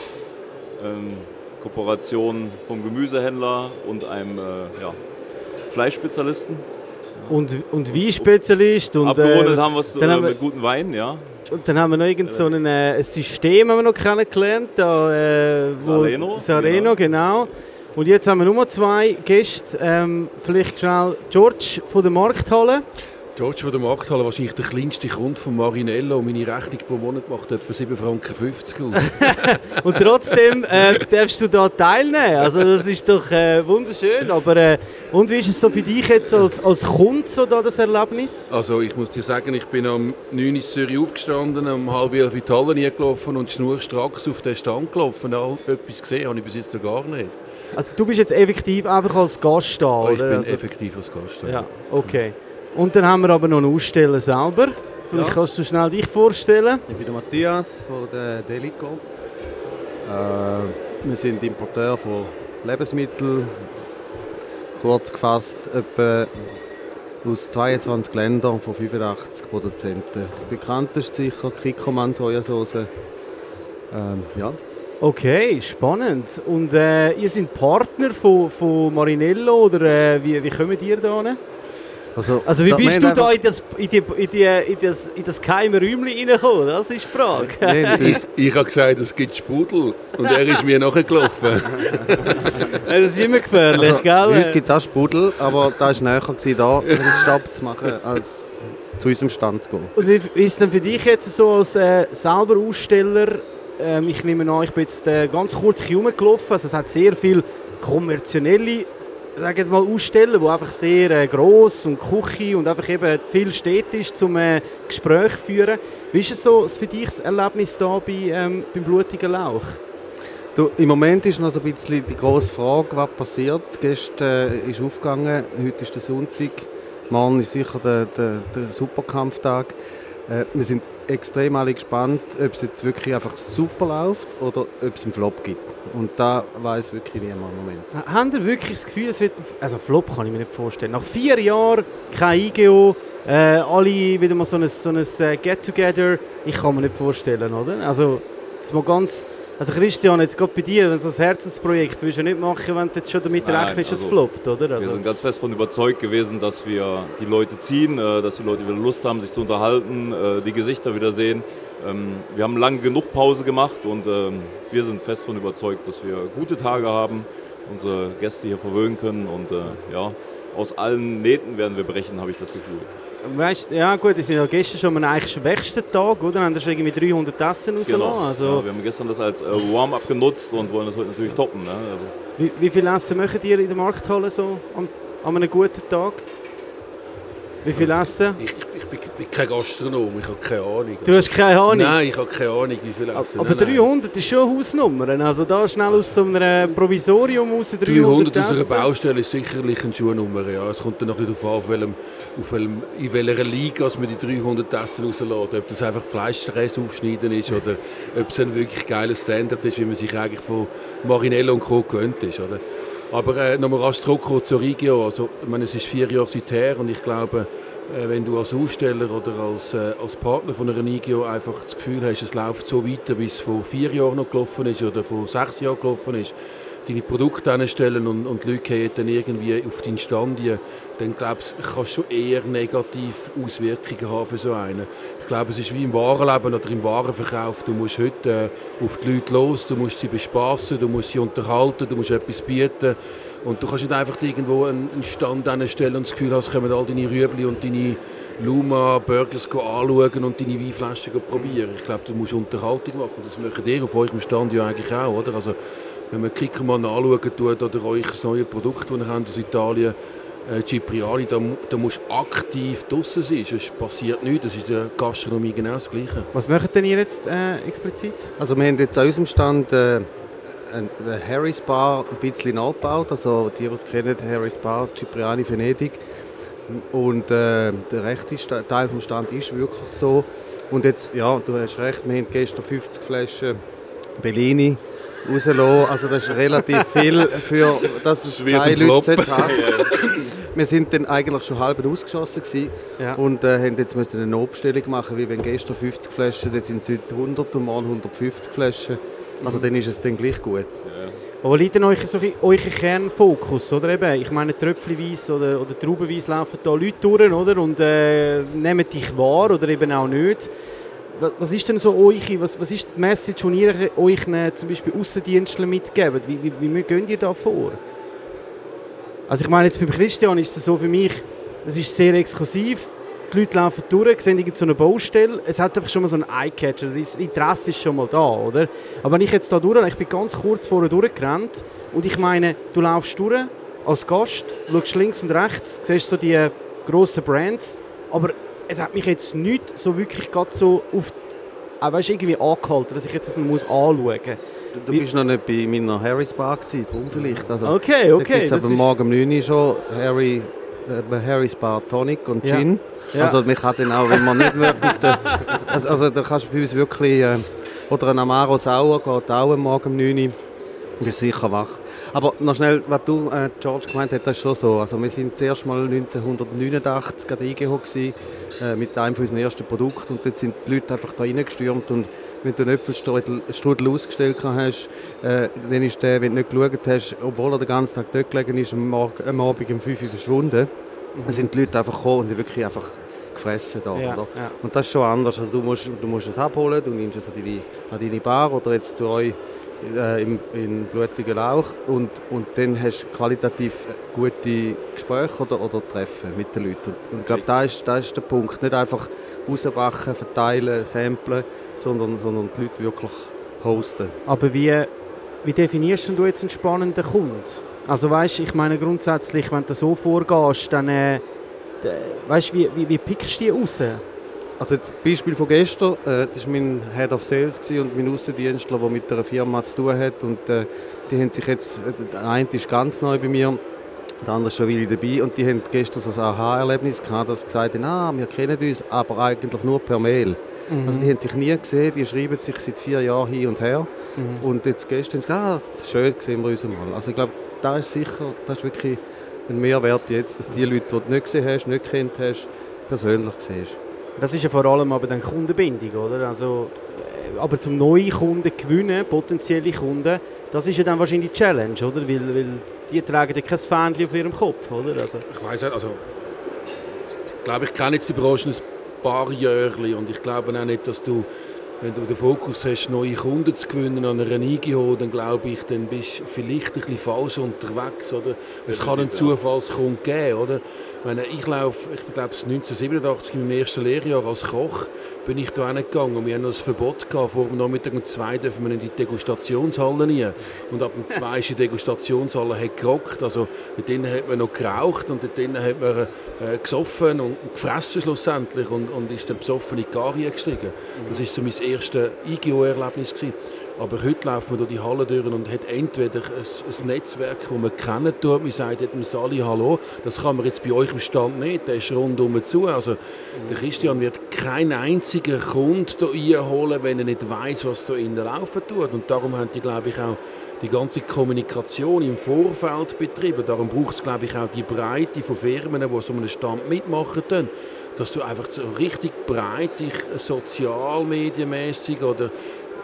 ähm, Kooperation vom Gemüsehändler und einem äh, ja, Fleischspezialisten. Und, und Weinspezialist. Und, Abgerundet äh, haben wir es dann äh, haben wir- mit guten Wein, ja. Und dann haben wir noch irgend so ein, äh, ein System haben wir noch kennengelernt, da, äh, wo, Sareno, Sareno, genau. Und jetzt haben wir nur zwei Gäste. Ähm, vielleicht schnell George von der Markthalle. George von der Markthalle, wahrscheinlich der kleinste Kunde von Marinello. Meine Rechnung pro Monat macht etwa 7,50 Franken aus. Und trotzdem äh, darfst du da teilnehmen. Also das ist doch äh, wunderschön. Aber äh, und wie ist es so für dich jetzt als, als Kunde so da das Erlebnis? Also ich muss dir sagen, ich bin am 9 Uhr in Zürich aufgestanden, um halb elf in die Halle gelaufen und schnurstracks auf den Stand gelaufen. All etwas gesehen habe ich bis jetzt noch gar nicht. Also du bist jetzt effektiv einfach als Gast da, Aber ich oder? bin also, effektiv als Gast. da. Ja, okay. Und dann haben wir aber noch einen Aussteller selber. Vielleicht Ja. kannst du schnell dich vorstellen. Ich bin der Matthias von der Delico. Äh, wir sind Importeur von Lebensmitteln. Kurz gefasst, etwa aus 22 Ländern von 85 Produzenten. Das bekannteste sicher Kikkoman Sojasauce. Ähm, ja. Okay, spannend. Und äh, ihr seid Partner von, von Marinello oder äh, wie, wie kommen ihr da hin? Also, Also wie da- bist du da in das, in die, in die, in das, in das geheime Räumchen reingekommen? Das ist die Frage. uns- Ich, ich habe gesagt, es gibt Sprudel und er ist mir nachgelaufen. Das ist immer gefährlich, Also, gell? bei uns gibt es auch Sprudel, aber da war näher, gewesen, da einen Stopp zu machen, als zu unserem Stand zu gehen. Und wie ist es denn für dich jetzt so als äh, selber Aussteller? Ähm, ich nehme an, ich bin jetzt äh, ganz kurz hier rumgelaufen. Also es hat sehr viele kommerzielle sag jetzt mal, Aussteller, die einfach sehr äh, gross und Küche und einfach eben viel steht ist, zum äh, Gespräch führen. Wie ist es so für dich das Erlebnis da bei, ähm, beim blutigen Lauch? Du, Im Moment ist noch so ein bisschen die grosse Frage, was passiert. Gestern äh, ist aufgegangen, heute ist der Sonntag, morgen ist sicher der, der, der Superkampftag. Äh, wir sind extrem alle gespannt, ob es jetzt wirklich einfach super läuft oder ob es einen Flop gibt. Und da weiß wirklich niemand im Moment. Ha- Habt ihr wirklich das Gefühl, es wird. Also, Flop kann ich mir nicht vorstellen. Nach vier Jahren kein IGO, äh, alle wieder mal so ein, so ein äh, Get-Together. Ich kann mir nicht vorstellen, oder? Also, jetzt mal ganz. Also, Christian, jetzt gerade bei dir, so ein Herzensprojekt willst du nicht machen, wenn du jetzt schon damit Nein, rechnest, dass es also, floppt, oder? Wir Also, sind ganz fest davon überzeugt gewesen, dass wir die Leute ziehen, äh, dass die Leute wieder Lust haben, sich zu unterhalten, äh, die Gesichter wieder sehen. Ähm, Wir haben lange genug Pause gemacht und ähm, wir sind fest davon überzeugt, dass wir gute Tage haben, unsere Gäste hier verwöhnen können und äh, ja, aus allen Nähten werden wir brechen, habe ich das Gefühl. Weißt, ja, gut, das sind ja gestern schon am eigentlich schwächsten Tag, oder? Haben da schon irgendwie 300 Essen rausgelassen. Also, Ja, wir haben gestern das als äh, Warm-up genutzt und wollen das heute natürlich toppen. Ne? Also, wie, wie viel Essen macht ihr in der Markthalle so an, an einem guten Tag? Wie viel essen? Ich, ich, ich bin, bin kein Gastronom, ich habe keine Ahnung. Du hast keine Ahnung? Nein, ich habe keine Ahnung, wie viel essen. Aber nein, nein. 300 ist schon Hausnummer. Also da schnell aus so einem Provisorium raus 300, 300 aus einer. Baustelle ist sicherlich eine Schuhnummer. Ja. Es kommt dann noch ein bisschen darauf an, auf welchem, auf welchem, in welcher Liga man die 300 Essen rauslässt. Ob das einfach Fleischstress aufschneiden ist oder ob es ein wirklich geiler Standard ist, wie man sich eigentlich von Marinello und Co. gewöhnt ist. Oder? Aber äh, nochmal rasch zurückkommen zur Regio. Also, meine, es ist vier Jahre seither und ich glaube, äh, wenn du als Aussteller oder als, äh, als Partner von einer Regio einfach das Gefühl hast, es läuft so weiter, wie es vor vier Jahren noch gelaufen ist oder vor sechs Jahren gelaufen ist, deine Produkte hinstellen und, und die Leute gehen dann irgendwie auf deinen Stand, dann glaube ich, kann es schon eher negative Auswirkungen haben für so einen. Glaube, es ist wie im Warenleben oder im Warenverkauf. Du musst heute äh, auf die Leute los, du musst sie bespaßen, du musst sie unterhalten, du musst etwas bieten. Und du kannst nicht einfach irgendwo einen, Stand hinstellen und das Gefühl hast, kommen all deine Rüebli und deine Luma Burgers anschauen und deine Weinflaschen probieren. Ich glaube, du musst Unterhaltung machen. Das möchtet ihr auf eurem Stand ja eigentlich auch, oder? Also, wenn man Kickermann anschauen tut oder euch das neue Produkt, das ihr habt aus Italien, äh, Cipriani, da, da musst du aktiv draussen sein, sonst passiert nichts. Das ist in der Gastronomie genau das Gleiche. Was möchtet denn ihr jetzt äh, explizit? Also wir haben jetzt an unserem Stand äh, ein- eine Harry's Bar ein bisschen nachgebaut. Also die, die es kennen, Harry's Bar, Cipriani, Venedig. Und äh, der rechte Teil vom Stand ist wirklich so. Und jetzt, ja, du hast recht, wir haben gestern 50 Flaschen Bellini rausgelassen. Also das ist relativ viel, für dass es Flop. Leute haben. Wir sind dann eigentlich schon halb ausgeschossen gewesen Ja. und äh, haben jetzt müssen eine Abstellung machen, wie wenn gestern 50 Flaschen, jetzt sind es heute 100 und morgen 150 Flaschen. Also dann ist es dann gleich gut. Wo liegt denn euch so ein- euer Kernfokus? Oder eben, ich meine, tröpfchenweise oder, oder traubenweise laufen da Leute durch oder? und äh, nehmen dich wahr oder eben auch nicht. Was, ist denn so eure, was, was ist die Message, die ihr euch zum Beispiel Aussendienstlern mitgebt? Wie, wie, wie geht ihr da vor? Also ich meine, jetzt beim Christian ist es so für mich, es ist sehr exklusiv. Die Leute laufen durch, sehen so eine Baustelle. Es hat einfach schon mal so einen Eye-Catcher. Das Interesse ist schon mal da, oder? Aber wenn ich jetzt da durch, ich bin ganz kurz vorher durchgerannt und ich meine, du laufst durch als Gast, schaust links und rechts, siehst so die grossen Brands, aber es hat mich jetzt nicht so wirklich gerade so auf auch weißt, irgendwie angehalten, dass ich jetzt das muss anschauen muss. Du bist noch nicht bei meiner Harry's Bar gewesen, darum vielleicht. Also, Okay, Da okay, gibt es aber morgen um 9 Uhr schon Harry, äh, Harry's Bar Tonic und. Gin. Ja. Also man kann dann auch, wenn man nicht wirklich... den, also, also da kannst du bei uns wirklich... Äh, oder ein Amaro Sauer geht auch morgen um 9 Uhr. Du bist sicher wach. Aber noch schnell, was du, äh, George, gemeint hast, das ist schon so. Also wir sind zuerst mal 1989 an der IGH gewesen, äh, mit einem von unseren ersten Produkten und dort sind die Leute einfach da reingestürmt und wenn du einen Äpfelstrudel Strudel ausgestellt hast, äh, dann ist der, wenn du nicht geschaut hast, obwohl er den ganzen Tag dort gelegen ist, am, Morgen, am Abend um 5 Uhr verschwunden. Dann sind die Leute einfach gekommen und haben wirklich einfach gefressen da, Ja, oder? ja. Und das ist schon anders. Also du musst, du musst es abholen, du nimmst es an deine, an deine Bar oder jetzt zu euch äh, im, in blutigen Lauch und, und dann hast du qualitativ gute Gespräche oder, oder Treffen mit den Leuten. Und, ich glaube, da ist, da ist der Punkt. Nicht einfach rausbachen, verteilen, samplen, sondern, sondern die Leute wirklich hosten. Aber wie, wie definierst du jetzt einen spannenden Kunden? Also weißt, ich meine grundsätzlich, wenn du so vorgehst, dann äh, weißt, wie, wie, wie pickst du die raus? Also jetzt Beispiel von gestern, äh, das war mein Head of Sales und mein Außendienstler, der mit einer Firma zu tun hat und äh, die haben sich jetzt, äh, der eine ist ganz neu bei mir, der andere ist schon wieder dabei und die haben gestern so ein Aha-Erlebnis gehabt, dass sie gesagt haben, ah, wir kennen uns, aber eigentlich nur per Mail. Mhm. Also die haben sich nie gesehen, die schreiben sich seit vier Jahren hin und her Mhm. und jetzt gestern haben sie gesagt, ah, schön, sehen wir uns mal. Also ich glaube, da ist sicher, das ist wirklich ein Mehrwert jetzt, dass die Leute, die du nicht gesehen hast, nicht kennt hast, persönlich siehst. Das ist ja vor allem aber dann Kundenbindung, oder? Also, äh, aber zum neue Kunden gewinnen, potenzielle Kunden, das ist ja dann wahrscheinlich die Challenge, oder? Weil, weil die tragen ja kein Fähnchen auf ihrem Kopf, oder? Also, Ich weiß nicht, also ich glaube, ich kenne jetzt die Branche ein paar Jahre und ich glaube auch nicht, dass du wenn du den Fokus hast, neue Kunden zu gewinnen an einer IGO, dann glaube ich, dann bist du vielleicht ein bisschen falsch unterwegs. Oder? Es kann einen Zufallskunde geben. Oder? Ich, meine, ich laufe, ich glaube 1987 in meinem ersten Lehrjahr als Koch bin ich da hingegangen und wir haben noch das Verbot gehabt, vor dem Nachmittag um zwei dürfen wir in die Degustationshalle rein. Und ab dem zwei ist die Degustationshalle hat gerockt, also dort drinnen hat man noch geraucht und dort drinnen hat man äh, gesoffen und gefressen schlussendlich und, und ist dann besoffen in die Gare gestiegen. Das war so mein erstes IGO-Erlebnis. Aber heute läuft man durch die Halle durch und hat entweder ein, ein Netzwerk, das man kennen tut, man sagt dem Sali Hallo, das kann man jetzt bei euch im Stand nicht, der ist rundum zu. Also der Christian wird keinen einzigen Kunden hier einholen, wenn er nicht weiß, was da innen laufen tut. Und darum haben die, glaube ich, auch die ganze Kommunikation im Vorfeld betrieben. Darum braucht es, glaube ich, auch die Breite von Firmen, die so einen Stand mitmachen können dass du einfach so richtig breit dich sozialmedienmäßig oder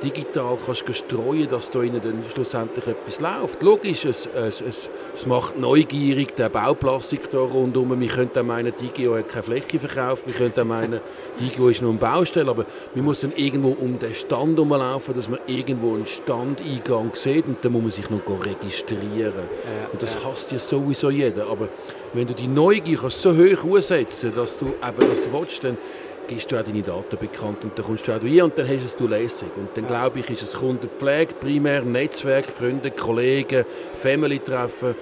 digital kannst streuen, dass da innen dann schlussendlich etwas läuft. Logisch, es, es, es, es macht neugierig, der Bauplastik da rundherum. Wir könnten auch meinen, die IGO hat keine Fläche verkauft, wir könnten auch meinen, die IGO ist nur ein Baustelle, aber man muss dann irgendwo um den Stand herumlaufen, dass man irgendwo einen Standeingang sieht und dann muss man sich noch registrieren. Und das hasst ja sowieso jeder, aber wenn du die Neugier so hoch aussetzen dass du eben das willst, dann gibst du auch deine Daten bekannt und dann kommst du auch rein und dann hast du es lässig. Und dann glaube ich, ist es Kundenpflege, primär Netzwerk, Freunde, Kollegen, Family-Treffen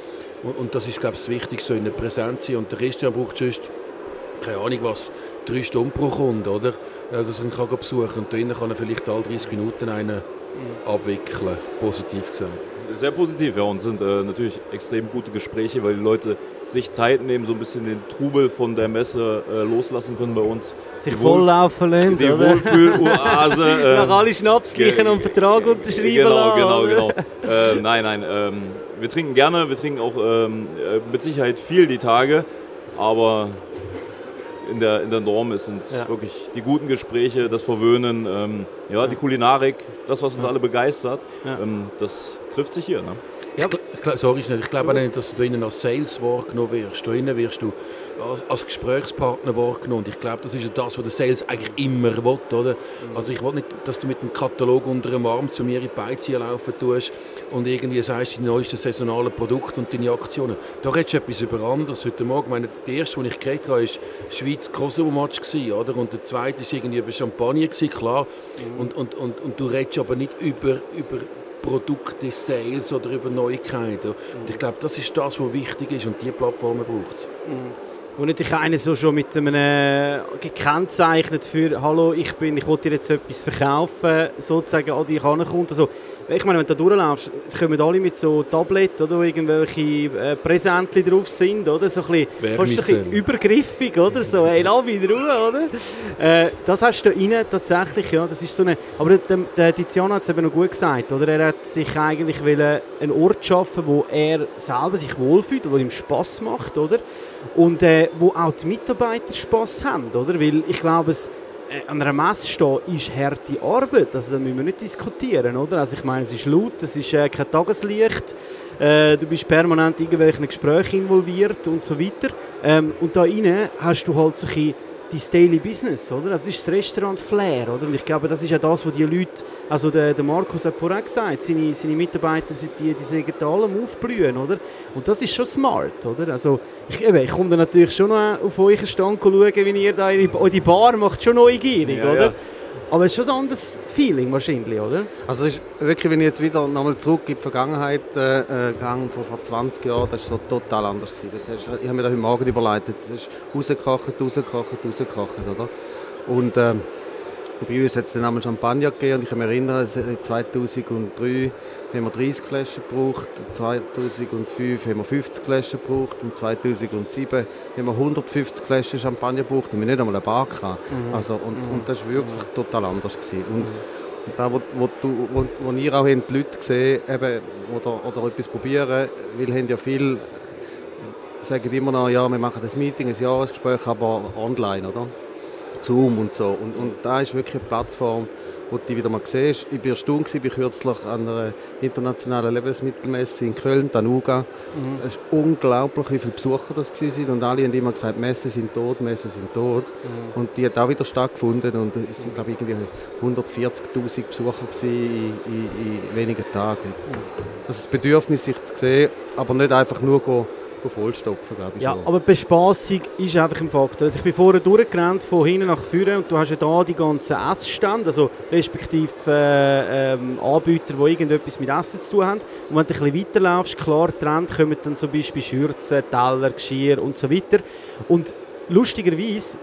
und, und, das ist, glaube ich, das Wichtigste, in der Präsenz sein. Und der Christian braucht sonst, keine Ahnung was, drei Stunden pro Kunde, oder? Also, er kann besuchen und drinnen kann er vielleicht alle 30 Minuten einen abwickeln, positiv gesagt. Sehr positiv, ja, und sind äh, natürlich extrem gute Gespräche, weil die Leute sich Zeit nehmen, so ein bisschen den Trubel von der Messe äh, loslassen können bei uns. Sich volllaufen lassen, Die Wohlfühloase. äh, Nach alle Schnapslichen und Vertrag unterschreiben Genau, lassen, genau, oder? genau. äh, nein, nein, ähm, wir trinken gerne, wir trinken auch ähm, äh, mit Sicherheit viel die Tage, aber in der, in der Norm sind es Ja. wirklich die guten Gespräche, das Verwöhnen, ähm, ja, die Kulinarik, das, was uns alle begeistert, Ja. ähm, das trifft sich hier. Ne? Ich, gl- sorry, ich glaube auch nicht, dass du da innen als Sales wahrgenommen wirst. Da innen wirst du als, Gesprächspartner wahrgenommen. Und ich glaube, das ist ja das, was der Sales eigentlich immer will. Oder? Also ich will nicht, dass du mit dem Katalog unter dem Arm zu mir in die Beize laufen tust und irgendwie sagst, die neuesten saisonalen Produkte und deine Aktionen. Da redest du etwas über anderes. Heute Morgen, ich meine, der erste, den ich geredet habe, war Schweiz-Kosovo-Match. oder? Und der zweite war irgendwie über Champagner, klar. Und, und, und, und du redest aber nicht über, über Produkte, Sales oder über Neuigkeiten. Und ich glaube, das ist das, was wichtig ist und diese Plattformen braucht es. Wo nicht dich einer so schon mit einem äh, gekennzeichnet für «Hallo, ich bin, ich will dir jetzt etwas verkaufen», sozusagen an dich herankommt. Also, ich meine, wenn du da durchlaufst, es kommen alle mit so Tablet oder wo irgendwelche äh, Präsentchen drauf sind, oder? So ein bisschen, fast ein bisschen übergriffig, oder? So, hey, lass mich in Ruhe, oder? Äh, das hast du da rein tatsächlich, ja. Das ist so eine, aber der, der Tiziano hat es eben noch gut gesagt, oder? Er hat sich eigentlich wollen einen Ort schaffen, wo er selber sich wohlfühlt, wo ihm Spaß macht, oder? Und äh, wo auch die Mitarbeiter Spaß haben, oder? Weil ich glaube, es, äh, an einer Messe stehen ist harte Arbeit, also da müssen wir nicht diskutieren, oder? Also ich meine, es ist laut, es ist äh, kein Tageslicht, äh, du bist permanent in irgendwelchen Gesprächen involviert und so weiter. Ähm, und da rein hast du halt bisschen dein Daily Business, oder? Das ist das Restaurant Flair, oder? Und ich glaube, das ist ja das, was die Leute, also der, der Markus hat vorhin gesagt, seine, seine Mitarbeiter, sind die, die sagen allem aufblühen, oder? Und das ist schon smart, oder? Also ich, eben, ich komme dann natürlich schon noch auf euren Stand schauen, wie ihr da eure, eure Bar macht, schon neugierig, Ja, oder? ja. Aber es ist schon ein anderes Feeling wahrscheinlich, oder? Also es ist wirklich, wenn ich jetzt wieder nochmal zurück in die Vergangenheit äh, äh, gehe, von vor 20 Jahren, das war so total anders. Gewesen. Das ist, ich habe mir da heute Morgen überlegt, das ist rausgekocht, rausgekocht, rausgekocht, oder? Und ähm, bei uns hat es dann einmal Champagner gegeben und ich kann mich erinnern, es- äh, 2003 haben wir 30 Flaschen gebraucht, 2005 haben wir 50 Flaschen gebraucht und 2007 haben wir 150 Flaschen Champagner gebraucht und wir nicht einmal eine Bar gehabt. Also, und, und das war wirklich total anders. Gewesen. Und, und da, wo, wo, du, wo, wo ihr auch habt, die Leute gesehen eben, oder, oder etwas probieren, weil haben ja viel sagen immer noch, ja, wir machen das Meeting, ein Jahresgespräch, aber online, oder? Zoom und so. Und, und da ist wirklich eine Plattform, wo du die wieder mal siehst. Ich war erstaunt, ich war kürzlich an einer internationalen Lebensmittelmesse in Köln, Danuga. Mhm. Es ist unglaublich, wie viele Besucher das waren und alle haben immer gesagt, Messen sind tot, Messen sind tot. Mhm. Und die hat auch wieder stattgefunden und es sind, glaube ich, irgendwie 140'000 Besucher in, in, in wenigen Tagen. Das ist das Bedürfnis, sich zu sehen, aber nicht einfach nur go vollstopfen, glaube ich Ja, schon. aber die Bespassung ist einfach ein Faktor. Also ich bin vorher durchgerannt, von hinten nach vorne und du hast ja da die ganzen Essstände, also respektive äh, ähm, Anbieter, die irgendetwas mit Essen zu tun haben. Und wenn du ein bisschen weiterlaufst, klar, Trend kommen dann zum Beispiel Schürzen, Teller, Geschirr und so weiter. Und lustigerweise,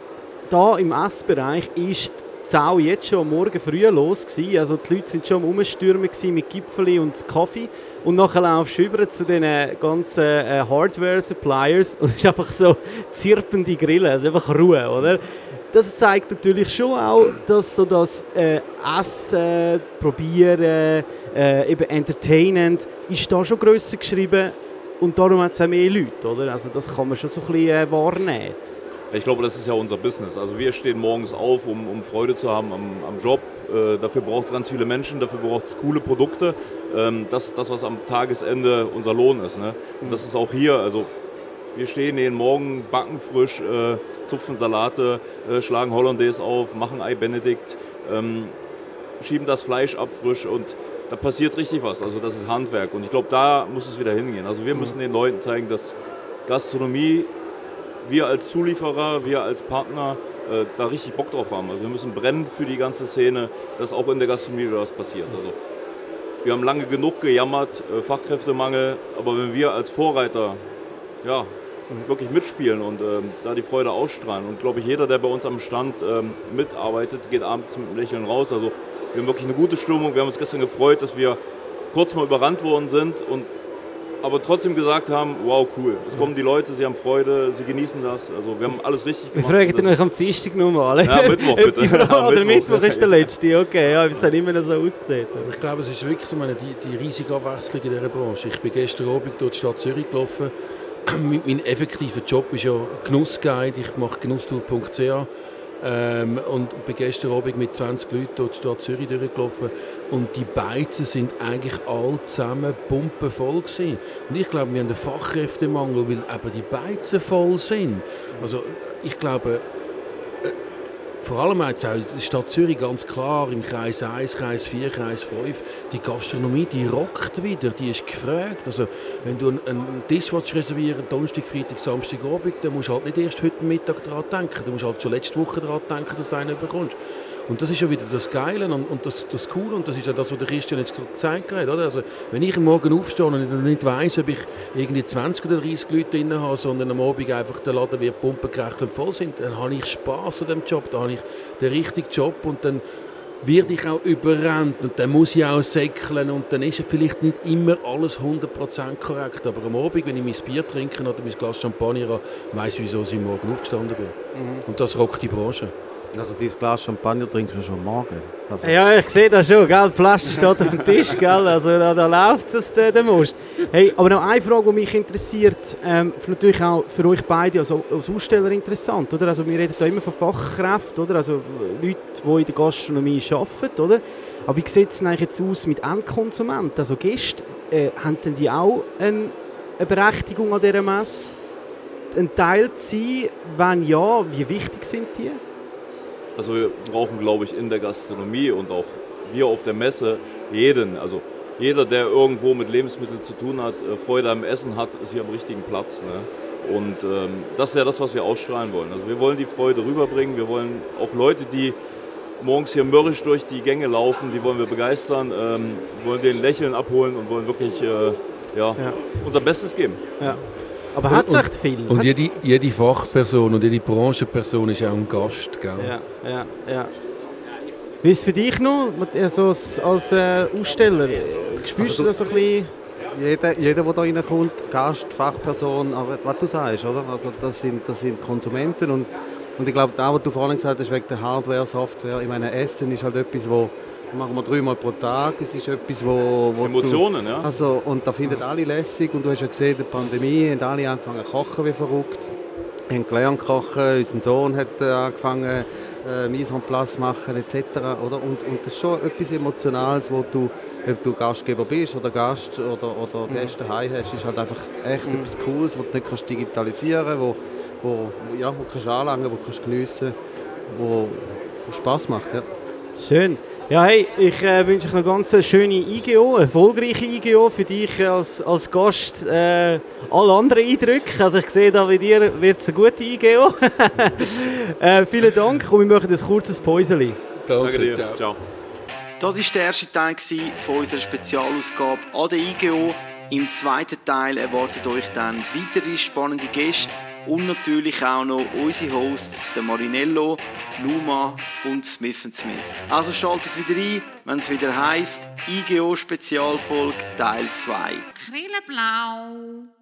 da im Essbereich ist die Sau jetzt schon am Morgen früh los gewesen. Also die Leute sind schon am Umstürmen mit Gipfeli und Kaffee. Und nachher laufst du über zu den ganzen äh, Hardware-Suppliers und es ist einfach so zirpende Grillen, also einfach Ruhe, oder? Das zeigt natürlich schon auch, dass so das äh, Essen, Probieren, äh, eben Entertainment, ist da schon grösser geschrieben und darum hat es auch mehr Leute, oder? Also das kann man schon so ein bisschen äh, wahrnehmen. Ich glaube, das ist ja unser Business. Also wir stehen morgens auf, um, um Freude zu haben am, am Job. Äh, dafür braucht es ganz viele Menschen, dafür braucht es coole Produkte. Ähm, das ist das, was am Tagesende unser Lohn ist. Ne? Und das ist auch hier. Also wir stehen jeden Morgen, backen frisch, äh, zupfen Salate, äh, schlagen Hollandaise auf, machen Ei Benedikt, ähm, schieben das Fleisch ab frisch und da passiert richtig was. Also das ist Handwerk und ich glaube, da muss es wieder hingehen. Also wir müssen den Leuten zeigen, dass Gastronomie wir als Zulieferer, wir als Partner äh, da richtig Bock drauf haben. Also wir müssen brennen für die ganze Szene, dass auch in der Gastronomie wieder was passiert. Also wir haben lange genug gejammert, äh, Fachkräftemangel, aber wenn wir als Vorreiter ja, wirklich mitspielen und ähm, da die Freude ausstrahlen und glaube ich, jeder, der bei uns am Stand ähm, mitarbeitet, geht abends mit einem Lächeln raus. Also wir haben wirklich eine gute Stimmung. Wir haben uns gestern gefreut, dass wir kurz mal überrannt worden sind und aber trotzdem gesagt haben, wow, cool. Es kommen die Leute, sie haben Freude, sie genießen das. Also wir haben alles richtig Wir gemacht. fragen dann das- euch am Dienstag nochmal. Ja, Mittwoch bitte. Ja, Oder Mittwoch. Mittwoch ist der letzte, okay. Ja, wie es dann immer noch so aussieht. Aber ich glaube, es ist wirklich so meine, die, die riesige Abwechslung in dieser Branche. Ich bin gestern Abend durch die Stadt Zürich gelaufen. mein, mein effektiver Job ist ja Genussguide. Ich mache genusstour.ch ähm, und bin gestern Abend mit 20 Leuten durch die Stadt Zürich durchgelaufen. Und die Beizen sind eigentlich alle zusammen pumpenvoll gewesen. Und ich glaube, wir haben einen Fachkräftemangel, weil eben die Beizen voll sind. Also ich glaube, vor allem auch der Stadt Zürich ganz klar, im Kreis 1, Kreis 4, Kreis 5, die Gastronomie, die rockt wieder, die ist gefragt. Also, wenn du einen Tisch willst reservieren Donnerstag, Freitag, Samstag, Abend, dann musst du halt nicht erst heute Mittag daran denken, du musst halt schon letzte Woche daran denken, dass du einen bekommst. Und das ist ja wieder das Geile und, und das, das Coole und das ist ja das, was der Christian jetzt gezeigt hat. Oder? Also, wenn ich am Morgen aufstehe und ich nicht weiss, ob ich irgendwie 20 oder 30 Leute drin habe, sondern am Abend einfach der Laden wird pumpengerecht und voll sind, dann habe ich Spass an dem Job, dann habe ich den richtigen Job und dann werde ich auch überrannt und dann muss ich auch säckeln und dann ist ja vielleicht nicht immer alles 100% korrekt, aber am Abend, wenn ich mein Bier trinke oder mein Glas Champagner habe, weiss ich, wieso ich Morgen aufgestanden bin. Und das rockt die Branche. Also dieses Glas Champagner trinkst du schon Morgen. Also, Ja, ich sehe das schon, gell? Die Flasche steht auf dem Tisch, gell? Also da, da läuft es, der, der Most. Hey, aber noch eine Frage, die mich interessiert, ähm, natürlich auch für euch beide als, als Aussteller interessant, oder? Also wir reden da immer von Fachkräften, oder? Also Leute, die in der Gastronomie arbeiten, oder? Aber wie sieht es eigentlich jetzt aus mit Endkonsumenten? Also Gäste, äh, haben denn die auch eine, eine Berechtigung an dieser Messe? Ein Teil zu sein? Wenn ja, wie wichtig sind die? Also wir brauchen, glaube ich, in der Gastronomie und auch wir auf der Messe jeden, also jeder, der irgendwo mit Lebensmitteln zu tun hat, äh, Freude am Essen hat, ist hier am richtigen Platz. Ne? Und ähm, das ist ja das, was wir ausstrahlen wollen. Also wir wollen die Freude rüberbringen, wir wollen auch Leute, die morgens hier mürrisch durch die Gänge laufen, die wollen wir begeistern, ähm, wollen den Lächeln abholen und wollen wirklich äh, ja, Ja. unser Bestes geben. Ja. Aber hat es echt viel? Und Hat's- jede, jede Fachperson und jede Branchenperson ist auch ein Gast. Gell? Ja, ja, ja. Wie ist es für dich noch, also als, als äh, Aussteller? Spürst Also du das so ein bisschen? Jeder, jeder, der da reinkommt, Gast, Fachperson, aber was du sagst, oder? Also das sind, das sind Konsumenten und, und ich glaube, da, was du vorhin gesagt hast, wegen der Hardware, Software, ich meine, Essen ist halt etwas, wo machen wir dreimal pro Tag, es ist etwas, wo... wo Emotionen, du, ja. Also, und da finden alle lässig und du hast ja gesehen, in der Pandemie haben alle angefangen zu kochen wie verrückt. Wir haben gelernt kochen, unser Sohn hat äh, angefangen äh, Mise en place machen etc. Oder? Und, und das ist schon etwas Emotionales, wo du, ob du Gastgeber bist oder Gast oder, oder Mhm. Gäste daheim hast, ist halt einfach echt Mhm. etwas Cooles, was du nicht kannst digitalisieren wo, wo, ja, wo kannst anlangen, wo kannst geniessen, wo, wo Spaß macht. Ja. Schön. Ja, hey, ich äh, wünsche euch noch ganz eine schöne IGO, eine erfolgreiche IGO für dich als, als Gast. Äh, alle anderen Eindrücke, also ich sehe da bei dir wird es eine gute IGO. äh, vielen Dank und wir machen ein kurzes Päuschen. Danke, dir. ciao. Das war der erste Teil von unserer Spezialausgabe an der IGO. Im zweiten Teil erwartet euch dann weitere spannende Gäste und natürlich auch noch unsere Hosts, der Marinello, Luma und Smith Smith. Also schaltet wieder ein, wenn es wieder heisst IGO Spezialfolge Teil 2. Krilleblau.